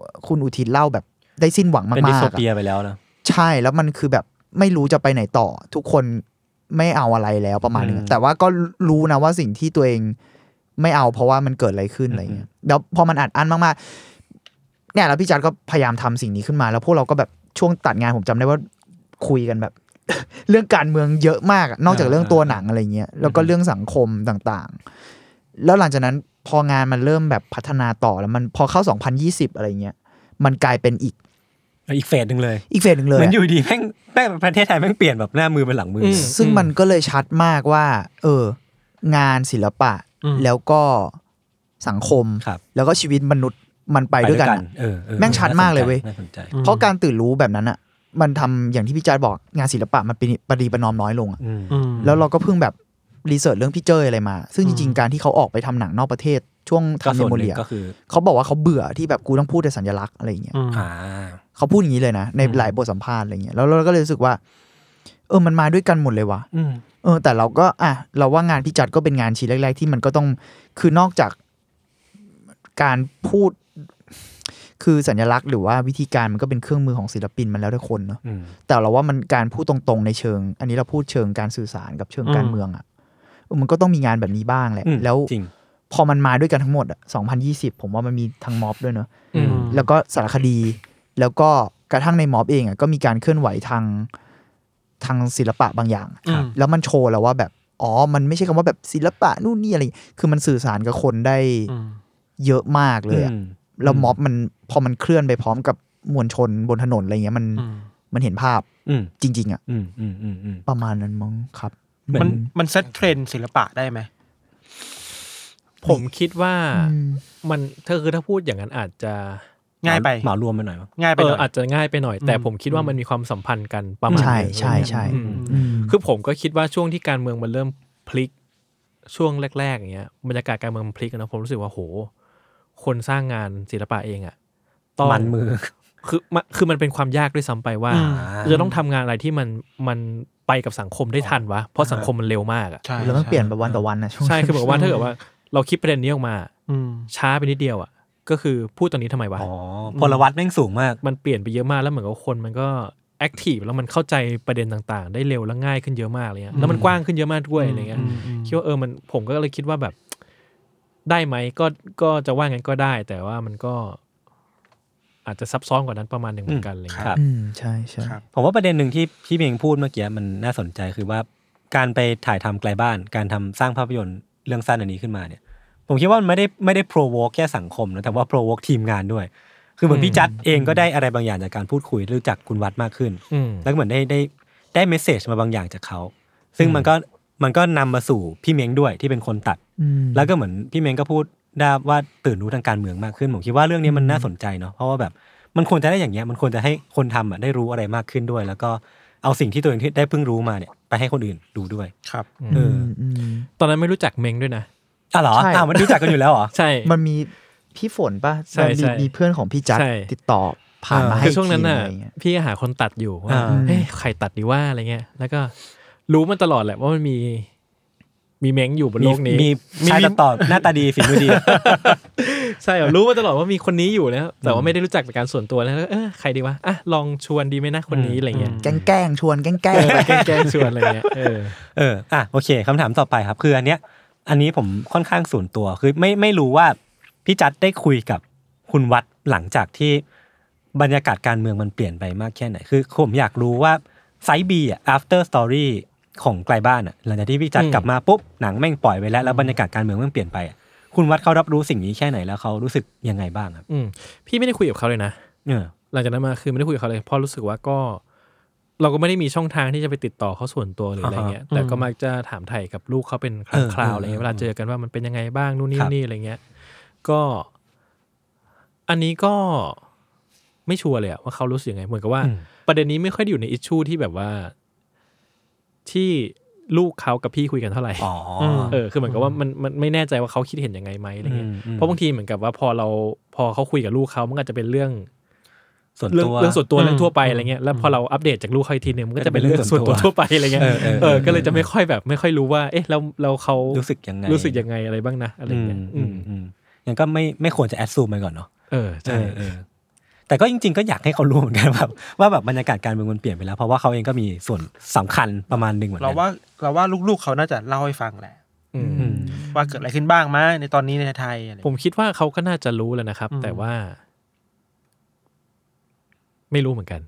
อคุณอุทิศเล่าแบบได้สิ้นหวังมาเป็นดิสกโทๆอะเปียไปแล้วนะใช่แล้วมันคือแบบ ไม่รู้จะไปไหนต่อ ทุกคนไม่เอาอะไรแล้วประมาณนึงอืมแต่ว่าก็รู้นะว่าสิ่งที่ตัวเองไม่เอาเพราะว่ามันเกิดอะไรขึ้นอะไรเงี้ยแล้วพอมันอัดอั้นมากๆเนี่ยแล้วพี่จัดก็พยายามทำสิ่งนี้ขึ้นมา แล้วพวกเราก็แบบช่วงตัดงานผมจำได้ว่าคุยกันแบบ เรื่องการเมืองเยอะมากอะนอกจากเรื่องตัวหนังอะไรเงี้ยแล้วก็เรื่องสังคมต่างๆ แล้วหลังจากนั้นพองานมันเริ่มแบบพัฒนาต่อแล้วมันพอเข้า 2020 อะไรเงี้ยมันกลายเป็นอีก อีกเฟสหนึ่งเลยอีกเฟสหนึ่งเลยเหมือนอะอยู่ดีแม่งแม่งประเทศไทยแม่งเปลี่ยนแบบหน้ามือเป็นหลังมืออมซึ่งมันก็เลยชัดมากว่า เออ งานศิลปะอืมแล้วก็สังคมครับแล้วก็ชีวิตมนุษย์มันไปด้วยกันอะเออเออแม่งชัดมากเลยเว้ยน่าสนใจเพราะการตื่นรู้แบบนั้นอะมันทำอย่างที่พี่จาร์บอกงานศิลปะมันเป็นปรีประนอมน้อยลงอะอืมอืมแล้วเราก็เพิ่งแบบรีเสิร์ชเรื่องพี่เจยอะไรมา ซึ่งจริงอืมๆการที่เขาออกไปทำหนังนอกประเทศช่วงก็ทำเมส่วนโมหนึ่เรีงยก็คือเขาบอกว่าเขาเบื่อที่แบบกูต้องพูดแต่สัญลักษณ์อะไรอย่างเงี้ยอืมอ่า เขาพูดอย่างนี้เลยนะ ในหลายบทสัมภาษณ์อะไรเงี้ยแล้วเราก็เลยรู้สึกว่า เออมันมาด้วยกันหมดเลยว่ะอืมเออ แต่เราก็ อะเราว่างานพี่จัดก็เป็นงานชิ้นแรก ๆ ที่มันก็ต้องคือนอกจากการพูด คือสัญลักษณ์หรือว่าวิธีการมันก็เป็นเครื่องมือของศิลปินมันแล้วแต่คนเนาะอืมแต่เราว่ามันการพูดตรงๆในเชิง อันนี้เราพูดเชิงการสื่อสารกับเชิงการเมืองอะเออมันก็ต้องมีงานแบบนี้บ้างแหละอืมแล้วจริงพอมันมาด้วยกันทั้งหมดอะ2020ผมว่ามันมีทั้งม็อบด้วยเนาะอืมแล้วก็สารคดี แล้วก็กระทั่งในม็อบเองอะก็มีการเคลื่อนไหวทางทางศิลปะบางอย่างอืมแล้วมันโชว์แล้วว่าแบบ อ๋อ มันไม่ใช่คำว่าแบบศิลปะนู่นนี่อะไร คือมันสื่อสารกับคนได้อืมเยอะมากเลยอะอืมแล้วม็อบมันพอมันเคลื่อนไปพร้อมกับมวลชนบนถนนอะไรเงี้ยมันอืมมันเห็นภาพอืมจริง ๆ อะอืมอืมอืมอืมประมาณนั้นมั้งครับเหมือมันนมันเซตเทรนด์ศิลปะได้ไหม ผมคิดว่าอืมมันถ้าคือถ้าพูดอย่างนั้นอาจจะ ง่ายไปเหมารวมไปหน่อยมั้งง่ายไปเอหอน่อยอาจจะง่ายไปหน่อย แต่อืมผมคิดว่ามันมีความสัมพันธ์กันประมาณใช่หนึ่งใช่ใช่อืมอืมคือผมก็คิดว่าช่วงที่การเมืองมันเริ่มพลิกช่วงแรกๆอย่างเงี้ยบรรยากาศการเมืองมันพลิกอะเนอะผมรู้สึกว่าโห คนสร้างงานศิลปะเองอะต้องมันมือคือมันคือมันเป็นความยากด้วยซ้ำไปว่าอืมจะต้องทำงานอะไรที่มันมันไปกับสังคมได้ทันวะเพราะสังคมมันเร็วมากอะใช่แล้วมันใช่เปลี่ยนแบบวันต่อวันนะช่วงใช่คือแบบว่าถ้าเกิดว่าเราคิดประเด็นนี้ออกมาอืมช้าไปนิดเดียวอะ ก็คือพูดตอนนี้ทำไมวะอ๋อพลวัตแม่งสูงมาก มันเปลี่ยนไปเยอะมากแล้วเหมือนกับคนมันก็แอคทีฟแล้วมันเข้าใจประเด็นต่างๆ ได้เร็วและง่ายขึ้นเยอะมากเลยอะแล้วมันกว้างขึ้นเยอะมากด้วยอะไรเงี้ยอืมอืมคิดว่าเออมันผมก็เลยคิดว่าแบบ ได้ไหมก็ก็จะว่างั้นก็ได้ แต่ว่ามันก็ อาจจะซับซ้อนกว่านั้นประมาณหนึ่งเหมือนกันอะไรคเงี้รัยบอืมใช่ใช่ครับผมว่าประเด็นหนึ่งที่พี่เมงพูดเมื่อกี้มันน่าสนใจคือว่าการไปถ่ายทำไกลบ้าน การทำสร้างภาพยนตร์เรื่องสั้นอันนี้ขึ้นมาเนี่ย ผมคิดว่ามันไม่ได้ไม่ได้โปรโวกแค่สังคมนะแต่ว่าโปรโวกทีมงานด้วย คือเหมือนพี่จัดเองก็ได้อะไรบางอย่างจากการพูดคุยรู้จักคุณวัดมากขึ้นอืมแล้วก็เหมือนได้ได้ได้เมสเซจมาบางอย่างจากเขา ซึ่งมันก็มันก็นำมาสู่พี่เม้งด้วยที่เป็นคนตัดอืมแล้วก็เหมือนพี่เม้งก็พูดได้ว่าตื่นรู้ทางการเมืองมากขึ้น ผมคิดว่าเรื่องนี้มันน่าสนใจเนาะเพราะว่าแบบมันควรจะได้อย่างเงี้ยมันควรจะให้คนทำอะได้รู้อะไรมากขึ้นด้วย แล้วก็เอาสิ่งที่ตัวเองที่ได้เพิ่งรู้มาเนี่ยไปให้คนอื่นดูด้วยครับเอออืมตอนนั้นไม่รู้จักเมงด้วยนะ อะเหรอใช่ อ้าวมันรู้จักกันอยู่แล้วเหรอ ใช่ มันมีพี่ฝนป่ะใช่มันมีใช่มีเพื่อนของพี่จัดใช่ ติดต่อผ่านมาให้คือช่วงนั้นทีน่ะอะไรเงี้ย พี่ก็หาคนตัดอยู่ว่าอ่า เฮ้ยใครตัดดีว่าอะไรเงี้ย แล้วก็รู้มันตลอดแหละว่ามันมี มีเม้งอยู่บนโลกนี้มีมีชายตัดต่อหน้าตาดีฝีมือดี ใช่เหรอรู้มาตลอดว่ามีคนนี้อยู่นะแต่ว่าไม่ได้รู้จักเป็นการส่วนตัวแล้วเออใครดีวะอะลองชวนดีไหมนะคนนี้อะไรเงี้ยแกล้งแกล้งชวนแกล้งแกล้ง เออแกล้งๆชวนอะไรเงี้ยเออ เออ อะ โอเค คำถามต่อไปครับ คืออันเนี้ย อันนี้ผมค่อนข้างส่วนตัวคือไม่ไม่รู้ว่าพี่จัดได้คุยกับคุณวัดหลังจากที่บรรยากาศการเมืองมันเปลี่ยนไปมากแค่ไหน คือผมอยากรู้ว่าไซบีอะ after story ของไกลบ้านอะหลังจากที่พี่จัดอืมกลับมาปุ๊บหนังแม่งปล่อยไปแล้วแล้วบรรยากาศการเมืองมันเปลี่ยนไปอะคุณวัดเขารับรู้สิ่งนี้แค่ไหนแล้วเขารู้สึกยังไงบ้างครับอืมพี่ไม่ได้คุยกับเขาเลยนะเออหลังจากนั้นมาคือไม่ได้คุยกับเขาเลยเพราะรู้สึกว่าก็ เราก็ไม่ได้มีช่องทางที่จะไปติดต่อเขาส่วนตัวหรืออะไรเงี้ยอ่าฮะแต่ก็มักจะถามไถ่กับลูกเขาเป็นครั้งคราวอะไรเงี้ยเวลาเจอกันว่ามันเป็นยังไงบ้างนู่นนี่ครับนี่อะไรเงี้ย ก็ อันนี้ก็ไม่ชัวร์เลยอะว่าเขารู้สึกยังไง เหมือนกับว่าอืมประเด็นนี้ไม่ค่อยได้อยู่ในอิชชูที่แบบว่า ที่ลูกเขากับพี่คุยกันเท่าไหร่อ๋อเออ คือเหมือนกับว่ามันมันไม่แน่ใจว่าเขาคิดเห็นยังไงไหมอะไรเงี้ยอืมอืมเพราะบางทีเหมือนกับว่าพอเราพอเขาคุยกับลูกเขามันก็อาจจะเป็นเรื่อง ส่วนเรื่องตัว เรื่องส่วนตัวอืมเรื่องทั่วไปอะไรเงี้ยแล้วพอเราอัปเดตจากลูกเขาอีกทีหนึงมันก็จะเป็นเรื่องเป็นเรื่องส่วนตัวส่วนตัวทั่วไปอะไรเงี้ยเออเออเออก็เลยจะไม่ค่อยแบบไม่ค่อยรู้ว่า เอ๊ะแล้วเราเขารู้สึกยังไงรู้สึกยังไงอะไรบ้างนะอะไรเงี้ยอืมอืมยังก็ไม่ไม่ควรจะแอดซูมไปก่อนเนาะเออใช่ เออเออแต่ก็จริง ๆ ก็อยากให้เขารู้เหมือนกันแบบว่าแบบบรรยากาศการเมืองมันเปลี่ยนไปแล้ว เพราะว่าเขาเองก็มีส่วนสำคัญประมาณหนึ่งเหมือนกัเราว่าเราว่าลูกๆเขาน่าจะเล่าให้ฟังแหละ อืม อืม ว่าเกิดอะไรขึ้นบ้างมะในตอนนี้ในไทยอะไร ผมคิดว่าเขาก็น่าจะรู้แหล้วนะครับ อืม แต่ว่า ไม่รู้เหมือนกัน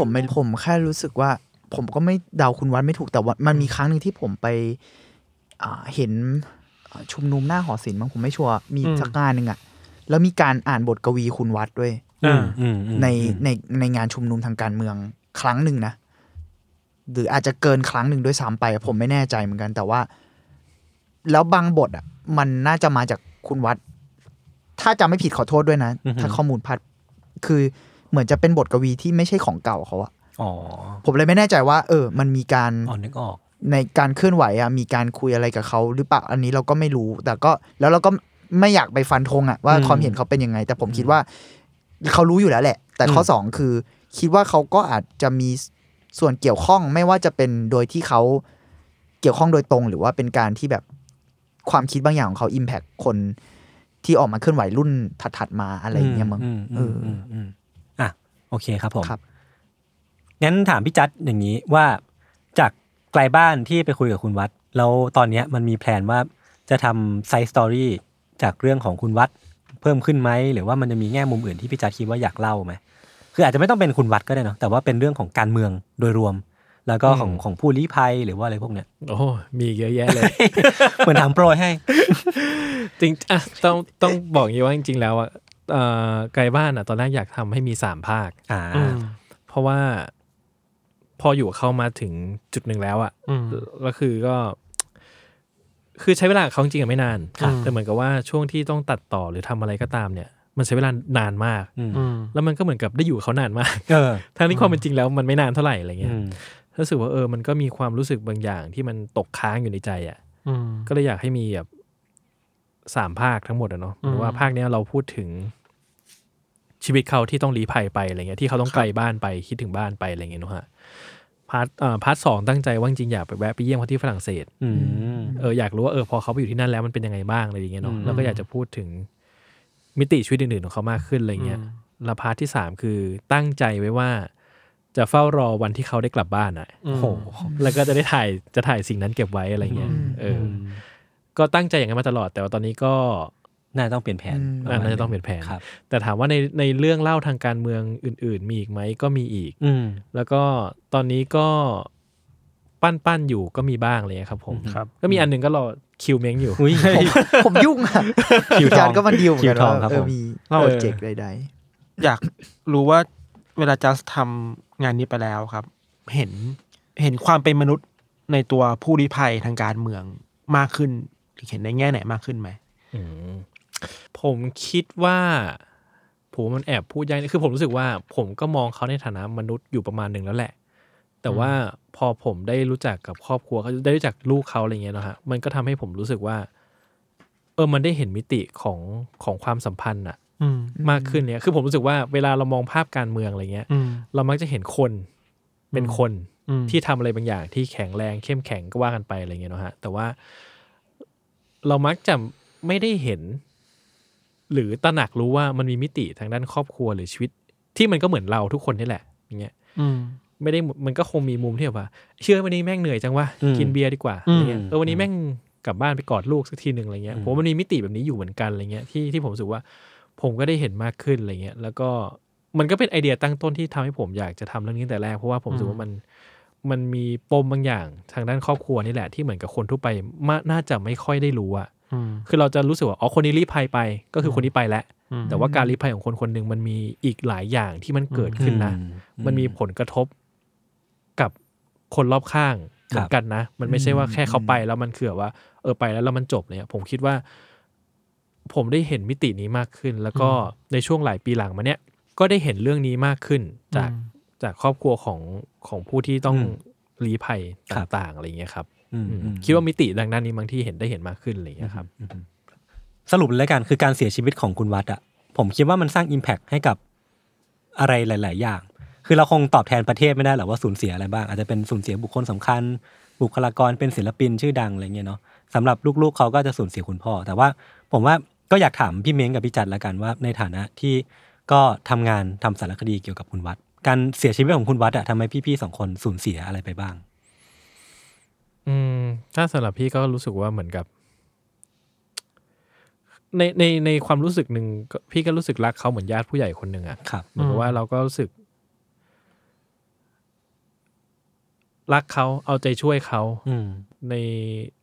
ผมไม่ผมแค่รู้สึกว่า ผมก็ไม่เดาคุณวัดไม่ถูกแต่ว่ามันมีครั้งหนึ่งที่ผมไปอ่าเห็นอ่าชุมนุมหน้าหอศิลป์มั้งผมไม่ชัวร์มีอืมสักงานหนึ่งอะแล้วมีการอ่านบทกวีคุณวัดด้วยอ่าอืมอืมในอืมในในงานชุมนุมทางการเมืองครั้งหนึ่งนะหรืออาจจะเกินครั้งหนึ่งด้วยซ้ำไป ผมไม่แน่ใจเหมือนกัน แต่ว่า แล้วบางบทอะ มันน่าจะมาจากคุณวัด ถ้าจำไม่ผิดขอโทษด้วยนะ ถ้าข้อมูลพัดคือ เหมือนจะเป็นบทกวีที่ไม่ใช่ของเก่าเขาอะอ๋อผมเลยไม่แน่ใจว่า เออ มันมีการอ๋อนึกออก ในการเคลื่อนไหวอะมีการคุยอะไรกับเขาหรือเปล่าอันนี้เราก็ไม่รู้ แต่ก็แล้วเราก็ไม่อยากไปฟันธงอะว่าอืมความเห็นเขาเป็นยังไง แต่ผมคิดว่าเขารู้อยู่แล้วแหละ แต่ข้อสองคือคิดว่าเขาก็อาจจะมีส่วนเกี่ยวข้องไม่ว่าจะเป็นโดยที่เขาเกี่ยวข้องโดยตรง หรือว่าเป็นการที่แบบความคิดบางอย่างของเขาอิมแพคคนที่ออกมาเคลื่อนไหวรุ่นถัดๆมาอะไรอย่างเงี้ยมั้งอืมเออืมออืมอืมอะ โอเคครับผมครับงั้นถามพี่จัดอย่างนี้ว่าจากไกลบ้านที่ไปคุยกับคุณวัฒน์ แล้วตอนเนี้ยมันมีแผนว่าจะทำ side story จากเรื่องของคุณวัฒน์เพิ่มขึ้นไหม หรือว่ามันจะมีแง่มุมอื่นที่พี่จัดคิดว่าอยากเล่าไหมคืออาจจะไม่ต้องเป็นคุณวัฒน์ก็ได้เนาะแต่ว่าเป็นเรื่องของการเมืองโดยรวม แล้วก็ของอืมของผู้ลี้ภัยหรือว่าอะไรพวกเนี้ยโอ้โหมีเยอะแยะเลย เหมือนถามโปรยให้ จริงอะต้องต้องบอกอย่างนี้ว่าจริงๆแล้วอะเอ่อ ไกลบ้านอะ ตอนแรกอยากทำให้มีสามภาคอ่าอืมเพราะว่าพออยู่กับเขามาถึงจุดหนึ่งแล้วอะอืมแล้วคือก็ คือใช้เวลากับเขาจริงๆอะไม่นานครับแต่เหมือนกับว่าช่วงที่ต้องตัดต่อหรือทำอะไรก็ตามเนี่ย มันใช้เวลานานมากอืมอืมแล้วมันก็เหมือนกับได้อยู่กับเขานานมากเออทั้งที่ความเป็นจริงแล้วมันไม่นานเท่าไหร่อะไรเงี้ยอืมรู้สึกว่าเออมันก็มีความรู้สึกบางอย่างที่มันตกค้างอยู่ในใจอะอืมก็เลยอยากให้มีแบบสามภาคทั้งหมดอะเนาะอืมหรือว่าภาคเนี้ยเราพูดถึง ชีวิตเขาที่ต้องลี้ภัยไปอะไรเงี้ยที่เขาต้องไกลบ้านไปคิดถึงบ้านไปอะไรเงี้ยเนอะฮะ part เอ่อ part สองตั้งใจว่าจริงๆอยากไปแวะไปเยี่ยมเขาที่ฝรั่งเศสอืมเอออยากรู้ว่าเออพอเขาไปอยู่ที่นั่นแล้วมันเป็นยังไงบ้างอะไรอย่างเงี้ยเนาะอืมแล้วก็อยากจะพูดถึงมิติชีวิตอื่นๆของเขามากขึ้นอะไรเงี้ยแล้ว part ที่สามคือตั้งใจไว้ว่า จะเฝ้ารอวันที่เขาได้กลับบ้านอะอืมโอ้โหแล้วก็จะได้ถ่ายจะถ่ายสิ่งนั้นเก็บไว้อะไรเงี้ยอืมเอออ ก็ตั้งใจอย่างนั้นมาตลอด แต่ว่าตอนนี้ก็ น่าจะต้องเปลี่ยนแผนอืมอ่าน่าจะต้องเปลี่ยนแผนครับแต่ถามว่าในในเรื่องเล่าทางการเมืองอื่น ๆ มีอีกไหมก็มีอีก อืมแล้วก็ตอนนี้ก็ปั้นปั้นๆอยู่ก็มีบ้างเลยครับผมครับก็มีอันหนึ่งก็รอคิวเม้งอยู่อุ้ยผมยุ่งอะคิวทองจานก็มันดีลเหมือนกันคิวทองว่าครับเอผอมมีเออโปรเจกต์ใดอยากรู้ว่าเวลาจัสทำงานนี้ไปแล้วครับ เห็นเห็นความเป็นมนุษย์ในตัวผู้ลี้ภัยทางการเมืองมากขึ้นหรือเห็นในแง่ไหนมากขึ้นไหมอืม ผมคิดว่าผมว่ามันแอบพูดยากคือผมรู้สึกว่า ผมก็มองเขาในฐานะมนุษย์อยู่ประมาณหนึ่งแล้วแหละ แต่ว่าพอผมได้รู้จักกับครอบครัวเขาได้รู้จักลูกเขาอะไรเงี้ยเนอะฮะมันก็ทำให้ผมรู้สึกว่า เออมันได้เห็นมิติของของความสัมพันธ์อะอืมมากขึ้นเนี่ยคือผมรู้สึกว่าเวลาเรามองภาพการเมืองอะไรเงี้ยอืมเรามักจะเห็นคนเป็นคนอืมที่ทำอะไรบางอย่างที่แข็งแรงเข้มแข็งก็ว่ากันไปอะไรเงี้ยเนอะฮะแต่ว่า เรามักจะไม่ได้เห็น หรือตระหนักรู้ว่ามันมีมิติทางด้านครอบครัวหรือชีวิต ที่มันก็เหมือนเราทุกคนนี่แหละอย่างเงี้ยอืมไม่ได้มันก็คงมีมุมที่แบบว่า เชื่อวันนี้แม่งเหนื่อยจังวะอืมกินเบียร์ดีกว่าอืมอะไรเงี้ยเออวันนี้แม่งกลับบ้านไปกอดลูกสักทีหนึ่งอะไรเงี้ยผมว่ามันมีมิติแบบนี้อยู่เหมือนกันอะไรเงี้ยที่ที่ผมรู้สึกว่าผมก็ได้เห็นมากขึ้นอะไรเงี้ยแล้วก็มันก็เป็นไอเดียตั้งต้นที่ทำให้ผมอยากจะทำเรื่องนี้ตั้งแต่แรกเพราะว่าผมรู้สึกว่ามันมันมีปมบางอย่างทางด้านครอบครัวนี่แหละที่เหมือนกับคนทั่วไปมาน่าจะไม่ค่อยได้รู้อะอืม คือเราจะรู้สึกว่าอ๋อคนนี้รีภัยไป ก็คือคนนี้ไปแล้วอืมแต่ว่าการรีภัยของคนคนหนึ่งมันมีอีกหลายอย่างที่มันเกิดขึ้นนะอืมมันมีผลกระทบกับคนรอบข้างเหมือนกันนะ มันไม่ใช่ว่าแค่เขาไปแล้วมันคือแบบว่า เออไปแล้วแล้วมันจบเลยอะผมคิดว่า ผมได้เห็นมิตินี้มากขึ้น แล้วก็ในช่วงหลายปีหลังมาเนี้ยก็ได้เห็นเรื่องนี้มากขึ้น จากจากครอบครัวของของผู้ที่ต้องรีภัยต่างๆอะไรอย่างเงี้ยครับอืมอืมอืม คิดว่ามิติดังด้านนี้บางที่เห็นได้เห็นมากขึ้นอะไรอย่างเงี้ยครับสรุปเลยกันคือการเสียชีวิตของคุณวัดอะผมคิดว่ามันสร้าง Impact ให้กับอะไรหลาย ๆ อย่าง คือเราคงตอบแทนประเทศไม่ได้หรอกว่าสูญเสียอะไรบ้าง อาจจะเป็นสูญเสียบุคคลสำคัญ บุคลากรเป็นศิลปินชื่อดังอะไรเงี้ยเนาะสำหรับลูก ๆเขาก็จะสูญเสียคุณพ่อ แต่ว่าผมว่าก็อยากถามพี่เม้งกับพี่จัดละกันว่า ในฐานะที่ก็ทำงานทำสารคดีเกี่ยวกับคุณวัด การเสียชีวิตของคุณวัดอะทำให้พี่ๆสองคนสูญเสียอะไรไปบ้าง อืม ถ้าสำหรับพี่ก็รู้สึกว่าเหมือนกับ ในในในความรู้สึกหนึ่งก็พี่ก็รู้สึกรักเขาเหมือนญาติผู้ใหญ่คนหนึ่งอะครับ เหมือนกับว่าเราก็รู้สึก รักเขาเอาใจช่วยเขาอืม ใน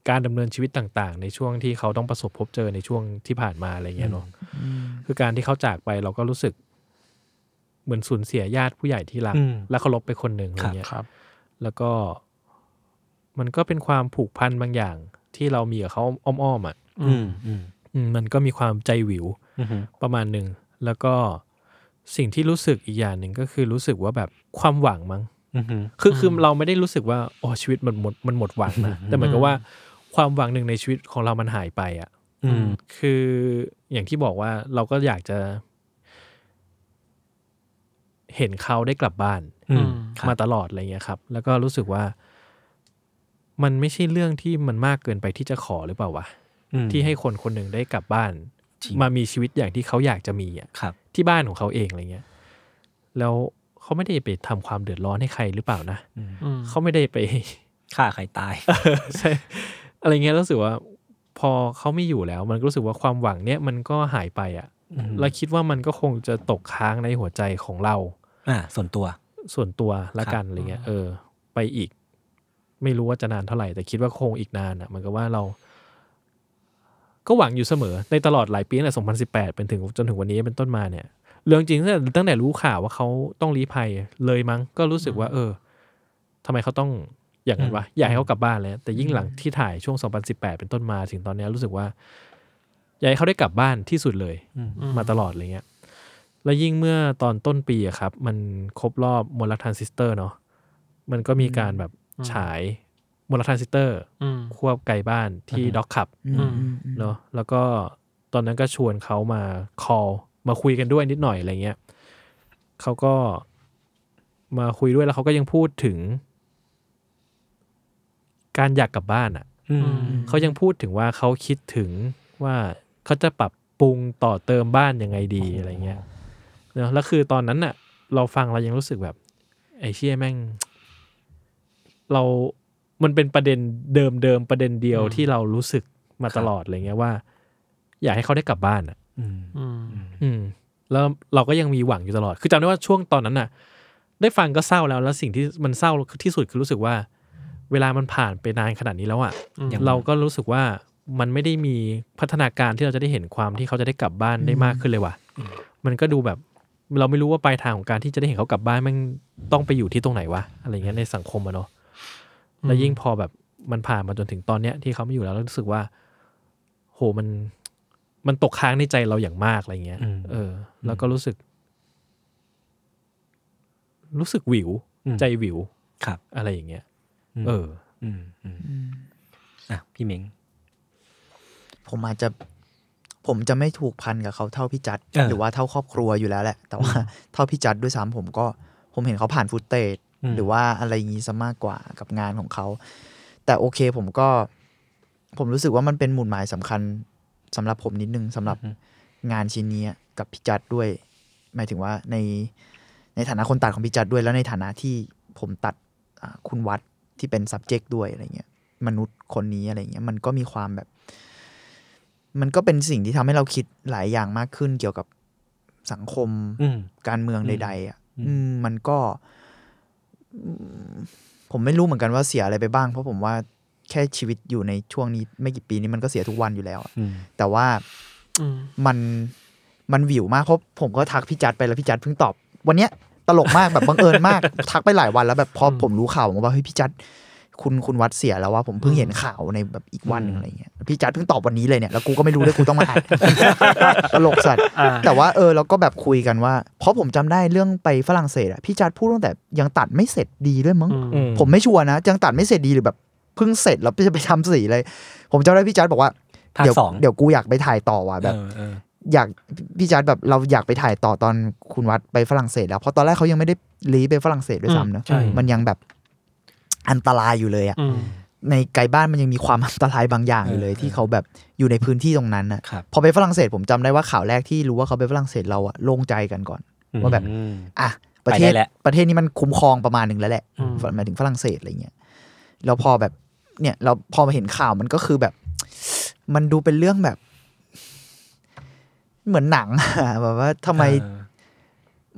การดำเนินชีวิตต่าง ๆ ในช่วงที่เขาต้องประสบพบเจอในช่วงที่ผ่านมาอะไรเงี้ยเนาะคือการที่เขาจากไปเราก็รู้สึก เหมือนสูญเสียญาติผู้ใหญ่ที่รักอืม และเคารพไปคนหนึ่งอะไรเงี้ย ครับ แล้วก็ มันก็เป็นความผูกพันบางอย่างที่เรามีกับเขาอ้อมๆอะอืมอืมอืมมันก็มีความใจหวิวอืมประมาณหนึ่งแล้วก็สิ่งที่รู้สึกอีกอย่างหนึ่งก็คือรู้สึกว่าแบบความหวังมั้งอืมคือคือเราไม่ได้รู้สึกว่าโอ้ชีวิตมันหมดมันหมดหวังนะแต่เหมือนกับว่าความหวังหนึ่งในชีวิตของเรามันหายไปอะอืมคืออย่างที่บอกว่าเราก็อยากจะ เห็นเขาได้กลับบ้านอืมมาตลอดอะไรเงี้ยครับ แล้วก็รู้สึกว่า มันไม่ใช่เรื่องที่มันมากเกินไปที่จะขอหรือเปล่าวะอืมที่ให้คนคนหนึ่งได้กลับบ้านจริงมามีชีวิตอย่างที่เขาอยากจะมีอะครับที่บ้านของเขาเองอะไรเงี้ย แล้วเขาไม่ได้ไปทำความเดือดร้อนให้ใครหรือเปล่านะอืมเขาไม่ได้ไปฆ่าใครตายใช่อะไรเงี้ยรู้สึกว่า พอเขาไม่อยู่แล้ว มันก็รู้สึกว่าความหวังเนี้ยมันก็หายไปอะอืมแล้วคิดว่ามันก็คงจะตกค้างในหัวใจของเรา อ่า ส่วนตัว ส่วนตัวละกันครับอะไรเงี้ยเออ ไปอีก ไม่รู้ว่าจะนานเท่าไหร่ แต่คิดว่าคงอีกนานอะเหมือนกับว่าเรา ก็หวังอยู่เสมอในตลอดหลายปีตั้งแต่2018 เป็นถึงจนถึงวันนี้เป็นต้นมาเนี่ย เรื่องจริงตั้งแต่ตั้งแต่รู้ข่าวว่าเขาต้องลี้ภัยเลยมั้ง ก็รู้สึกว่า เออทำไมเขาต้องอย่างนั้นวะอยากให้เขากลับบ้านเลยแต่ยิ่งหลังที่ถ่ายช่วง 2018 เป็นต้นมาถึงตอนเนี้ยรู้สึกว่าอยากให้เขาได้กลับบ้านที่สุดเลย มาตลอดอะไรเงี้ยแล้วยิ่งเมื่อตอนต้นปีอะครับ มันครบรอบมนต์รักทรานซิสเตอร์เนาะมันก็มีการแบบ ฉายมนต์รักทรานซิสเตอร์อืมควบไกลบ้านที่ Doc Club อืมอืมอืมเนาะแล้วก็ตอนนั้นก็ชวนเขามา call มาคุยกันด้วยนิดหน่อยอะไรเงี้ยเขาก็มาคุยด้วยแล้วเขาก็ยังพูดถึง การอยากกลับบ้านอะอืมเขายังพูดถึงว่าเขาคิดถึงว่าเขาจะปรับปรุงต่อเติมบ้านยังไงดีอะไรเงี้ยเนอะแล้วคือตอนนั้นน่ะ เราฟังเรายังรู้สึกแบบ ไอ้เชี่ยแม่ง เรา มันเป็นประเด็นเดิมเดิมๆประเด็นเดียวที่เรารู้สึกมาตลอดอะไรเงี้ยว่า อยากให้เขาได้กลับบ้านอะอืมอืมอืมแล้วเราก็ยังมีหวังอยู่ตลอด คือจำได้ว่าช่วงตอนนั้นน่ะ ได้ฟังก็เศร้าแล้ว แล้วสิ่งที่มันเศร้าที่สุดคือรู้สึกว่า เวลามันผ่านไปนานขนาดนี้แล้วอะยังเราก็รู้สึกว่ามันไม่ได้มีพัฒนาการที่เราจะได้เห็นความที่เขาจะได้กลับบ้านได้มากขึ้นเลยว่ะ มันก็ดูแบบเราไม่รู้ว่าปลายทางของการที่จะได้เห็นเขากลับบ้านมันต้องไปอยู่ที่ตรงไหนวะอะไรเงี้ยในสังคมอะเนาะ แล้วยิ่งพอแบบมันผ่านมาจนถึงตอนเนี้ยที่เขาไม่อยู่แล้วแล้วรู้สึกว่า โหมันมันตกค้างในใจเราอย่างมากอะไรเงี้ยอืมเออ แล้วก็รู้สึก รู้สึกหวิวอืมใจหวิวครับ อะไรอย่างเงี้ยมเอออืมอืมอะพี่เม้งผมอาจจะผมจะไม่ถูกพันกับเขาเท่าพี่จัดเออหรือว่าเท่าครอบครัวอยู่แล้วแหละ แต่ว่าเท่าพี่จัดด้วยซ้ำผมก็ ผมเห็นเขาผ่านฟุตเตจอืม หรือว่าอะไรอย่างงี้ซะมากกว่ากับงานของเขา แต่โอเคผมก็ ผมรู้สึกว่ามันเป็นหมุดหมายสำคัญสำหรับผมนิดนึงสำหรับงานชิ้นนี้กับพี่จัดด้วย หมายถึงว่าในในฐานะคนตัดของพี่จัดด้วย แล้วในฐานะที่ผมตัดอ่าคุณวัดที่เป็น subject ด้วยอะไรเงี้ยมนุษย์คนนี้อะไรเงี้ยมันก็มีความแบบ มันก็เป็นสิ่งที่ทำให้เราคิดหลายอย่างมากขึ้นเกี่ยวกับสังคมอืมการเมืองใด ๆ อะอืมอืมมันก็อืม ผมไม่รู้เหมือนกันว่าเสียอะไรไปบ้าง เพราะผมว่าแค่ชีวิตอยู่ในช่วงนี้ไม่กี่ปีนี้มันก็เสียทุกวันอยู่แล้วอะอืมแต่ว่าอืมมันมันวิวมากเพราะผมก็ทักพี่จัดไปแล้วพี่จัดเพิ่งตอบ วันเนี้ยตลกมากแบบบังเอิญมาก ทักไปหลายวันแล้วแบบพอผมรู้ข่าวผมว่าเฮ้ยพี่จัด คุณคุณวัดเสียแล้วว่าผมเพิ่งเห็นข่าวในแบบอีกวันหนึงอะไรเงี้ยพี่จัดเพิ่งตอบวันนี้เลยเนี่ยแล้วกูก็ไม่รู้ด้วยกูต้องมาอ่านตลกสัตว์อ่าแต่ว่าเออเราก็แบบคุยกันว่า เพราะผมจำได้เรื่องไปฝรั่งเศสอะพี่จัดพูดตั้งแต่ยังตัดไม่เสร็จดีด้วยมั้งอืมอืมผมไม่ชัวร์นะยังตัดไม่เสร็จดีหรือแบบเพิ่งเสร็จแล้วจะไปทำสีเลย ผมจำได้พี่จัดบอกว่าภาคเดี๋ยวสองเดี๋ยวกูอยากไปถ่ายต่อว่ะแบบเออเอออยากพี่จัดแบบเราอยากไปถ่ายต่อตอนคุณวัดไปฝรั่งเศสแล้วเพราะตอนแรกเขายังไม่ได้ลีไปฝรั่งเศสด้วยซ้ำเนอะใช่มันยังแบบ อันตรายอยู่เลยอะอืมในไกลบ้านมันยังมีความอันตรายบางอย่างอยู่เลยเออที่เขาแบบอยู่ในพื้นที่ตรงนั้นน่ะครับพอไปฝรั่งเศสผมจำได้ว่าข่าวแรกที่รู้ว่าเขาไปฝรั่งเศสเราอะโล่งใจกันก่อน ว่าแบบอืมอะประเทศไปได้แล้วประเทศนี้มันคุ้มครองประมาณหนึ่งแล้วแหละอืมหมายถึงฝรั่งเศสอะไรเงี้ยแล้วพอแบบเนี่ยเราพอมาเห็นข่าวมันก็คือแบบ มันดูเป็นเรื่องแบบ เหมือนหนังอะแบบว่าทำไมเออ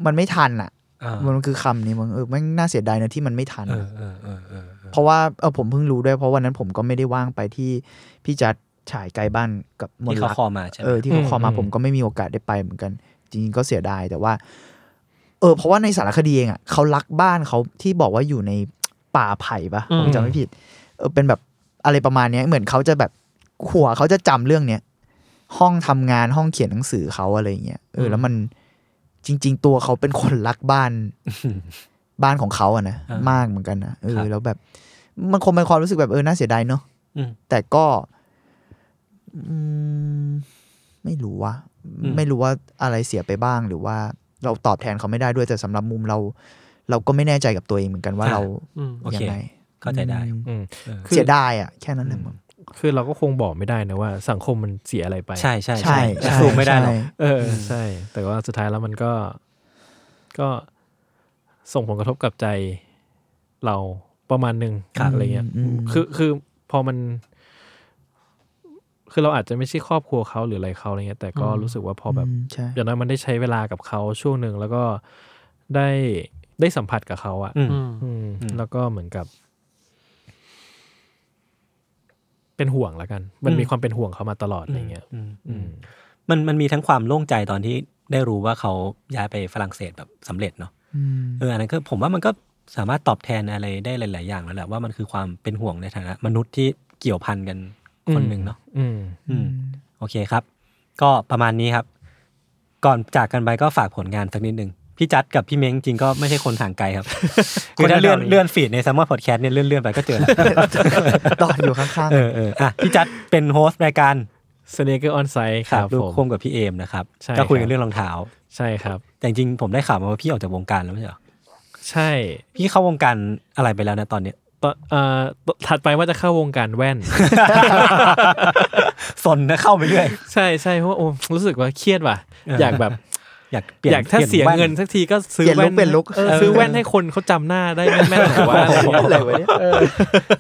มันไม่ทันอะเออ มันคือคำนี้มันเออมันน่าเสียดายนะที่มันไม่ทันเออเออเออเออเออเพราะว่าเออผมเพิ่งรู้ด้วยเพราะวันนั้นผมก็ไม่ได้ว่างไปที่พี่จัดฉายไกลบ้านกับมนที่เขาลักคอมาใช่ไหมเออที่เขาคอมาอืมผมก็ไม่มีโอกาสได้ไปเหมือนกัน จริงๆก็เสียดายแต่ว่า เออ เพราะว่าในสารคดีเองอะเขารักบ้านเขาที่บอกว่าอยู่ในป่าไผ่ปะอืมผมจำไม่ผิด เออเป็นแบบอะไรประมาณเนี้ยเหมือนเขาจะแบบหัวเขาจะจำเรื่องเนี้ยห้องทำงานห้องเขียนหนังสือเขาอะไรเงี้ยเออแล้วมัน จริง ๆ ตัวเขาเป็นคนรักบ้านบ้านของเขาอะนะอ่ามมากเหมือนกันนะเอครัอบแล้วแบบ มันคงเป็นความรู้สึกแบบเออน่าเสียดายเนอะอืมแต่ก็อืมไม่รู้ว่าอืมไม่รู้ว่าอะไรเสียไปบ้างหรือว่าเราตอบแทนเขาไม่ได้ด้วยแต่สำหรับมุมเรา เราก็ไม่แน่ใจกับตัวเองเหมือนกันว่าเราอืมโอเคยังไงเข้าใจได้อืมอืมเออคือเสียดายอะแค่นั้นแหละมึง คือเราก็คงบอกไม่ได้นะว่า สังคมมันเสียอะไรไป ใช่ใช่ใช่แต่ใช่สู้ไม่ได้หรอกใช่เออ ใช่ แต่ว่าสุดท้ายแล้วมันก็ ก็ส่งผลกระทบกับใจเราประมาณหนึ่งครับอะไรเงี้ยอืมคือคือพอมัน คือเราอาจจะไม่ใช่ครอบครัวเขาหรืออะไรเขาอะไรเงี้ย แต่ก็รู้สึกว่าพอแบบอืมใช่อย่างน้อยมันได้ใช้เวลากับเขาช่วงหนึ่งแล้วก็ได้ได้สัมผัสกับเขาอะอืมอืมอืมอืมแล้วก็เหมือนกับ เป็นห่วงแล้วกัน มันอืมมีความเป็นห่วงเขามาตลอดอะไรเงี้ยอืมอืมมันมันมีทั้งความโล่งใจตอนที่ได้รู้ว่าเขาย้ายไปฝรั่งเศสแบบสำเร็จเนาะอืมเอออันนั้นก็ผมว่ามันก็สามารถตอบแทนอะไรได้หลาย ๆ อย่างแล้วแหละว่ามันคือความเป็นห่วงในฐานะ มนุษย์ที่เกี่ยวพันกันคนหนึ่งเนาะอืมอืมโอเคครับ ก็ประมาณนี้ครับ ก่อนจากกันไปก็ฝากผลงานสักนิดหนึ่ง พี่จัดกับพี่เม้งจริงก็ไม่ใช่คนห่างไกลครับคือถ้าเลื่อนเลื่อน feed ใน Salmon Podcast เนี่ยเลื่อนเลื่อนไปก็เจอแล้วตอนอยู่ข้างเออเอออะพี่จัดเป็น host รายการ Sneaker On Sight ครับลูกผมควมกับพี่เอมนะครับใช่ก็คุยกันครับเรื่องรองเท้าใช่ครับ แต่จริงๆผมได้ข่าวมาว่าพี่ออกจากวงการแล้วไม่ใช่เหรอใช่ พี่เข้าวงการอะไรไปแล้วนะตอนเนี้ยตอนเอ่อถัดไปว่าจะเข้าวงการแว่นสนนะเข้าไปเรื่อยใช่ใช่เพราะว่าโอ้รู้สึกว่าเครียดว่ะเออออยากแบบ อยากเปลี่ยนอยากถ้าปลี่เสียแว่เงินสักทีก็ซื้อเปลี่ยนลุแว่คนเปลี่ยนลุคเออซื้อแว่นให้คนเขาจำหน้าได้แม่นๆหรือว่าอะไรเงี้ยอะไรวะเนี่ย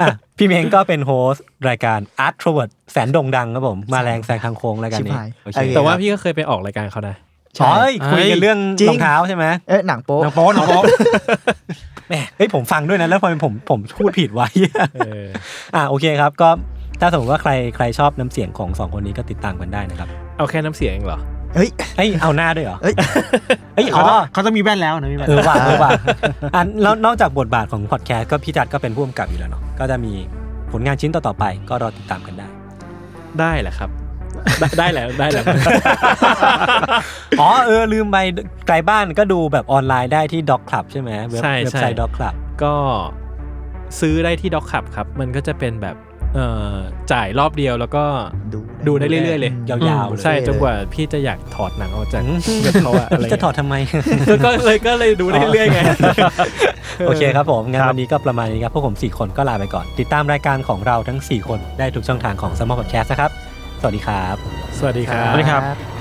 อะพี่เม้งก็เป็นโฮสต์รายการ Art t r o v e r t แสนโด่งดังครับผมมาแรงแซงทางโค้งรายการนี้ชิบหายโอเคโอเคแต่ว่าพี่ก็เคยไปออกรายการเขานะใช่อ๋อเอ้ยคุยกันเรื่องจริงรองเท้าใช่ไหมเอ้ยหนังโป๊ะหนังโป๊ะหนังโป๊ะแหมเฮ้ยผมฟังด้วยนะแล้วพอผมผมพูดผิดไว้เอออะโอเคครับก็ถ้าสมมติว่าใครใครชอบน้ำเสียงของสองคนนี้ก็ติดตามกันได้นะครับ เอาแค่น้ำเสียงเองเหรอ เฮ้ย เอ้ยเอาหน้าด้วยเหรอเอ้ย เอ้ยเขาอ๋อต้องเขาต้องมีแว่นแล้วนะมีแว่นเออว่ะเออว่ะอันแล้วนอกจากบทบาทของพอดแคสต์ก็พี่จัดก็เป็นผู้กำกับอยู่แล้วเนาะก็จะมีผลงานชิ้นต่อๆไป ก็รอติดตามกันได้ ได้แหละครับ ได้ได้แหละได้แหละ อ๋อเออลืมไปไกลบ้านก็ดูแบบออนไลน์ได้ที่ Doc Club ใช่ไหมเว็บใช่เว็บใช่ ไซต์ Doc Club ก็ซื้อได้ที่ด็อกขับครับ มันก็จะเป็นแบบ เอ่อจ่ายรอบเดียวแล้วก็ดูดูได้เรื่อย ๆ เลยยาวๆเลยใช่จนกว่าพี่จะอยากถอดหนังออกจากอืมเว็บเขาอะอะไรจะถอดทำไมก็เลยก็เลยดูได้เรื่อยๆไงโอเคครับผมงั้นวันนี้ก็ประมาณนี้ครับพวกผม 4 คนก็ลาไปก่อน ติดตามรายการของเราทั้ง 4 คนได้ทุกช่องทางของ s ม m พอดแคสต์นะครับ สวัสดีครับ สวัสดีครับสวัสดีครับครับ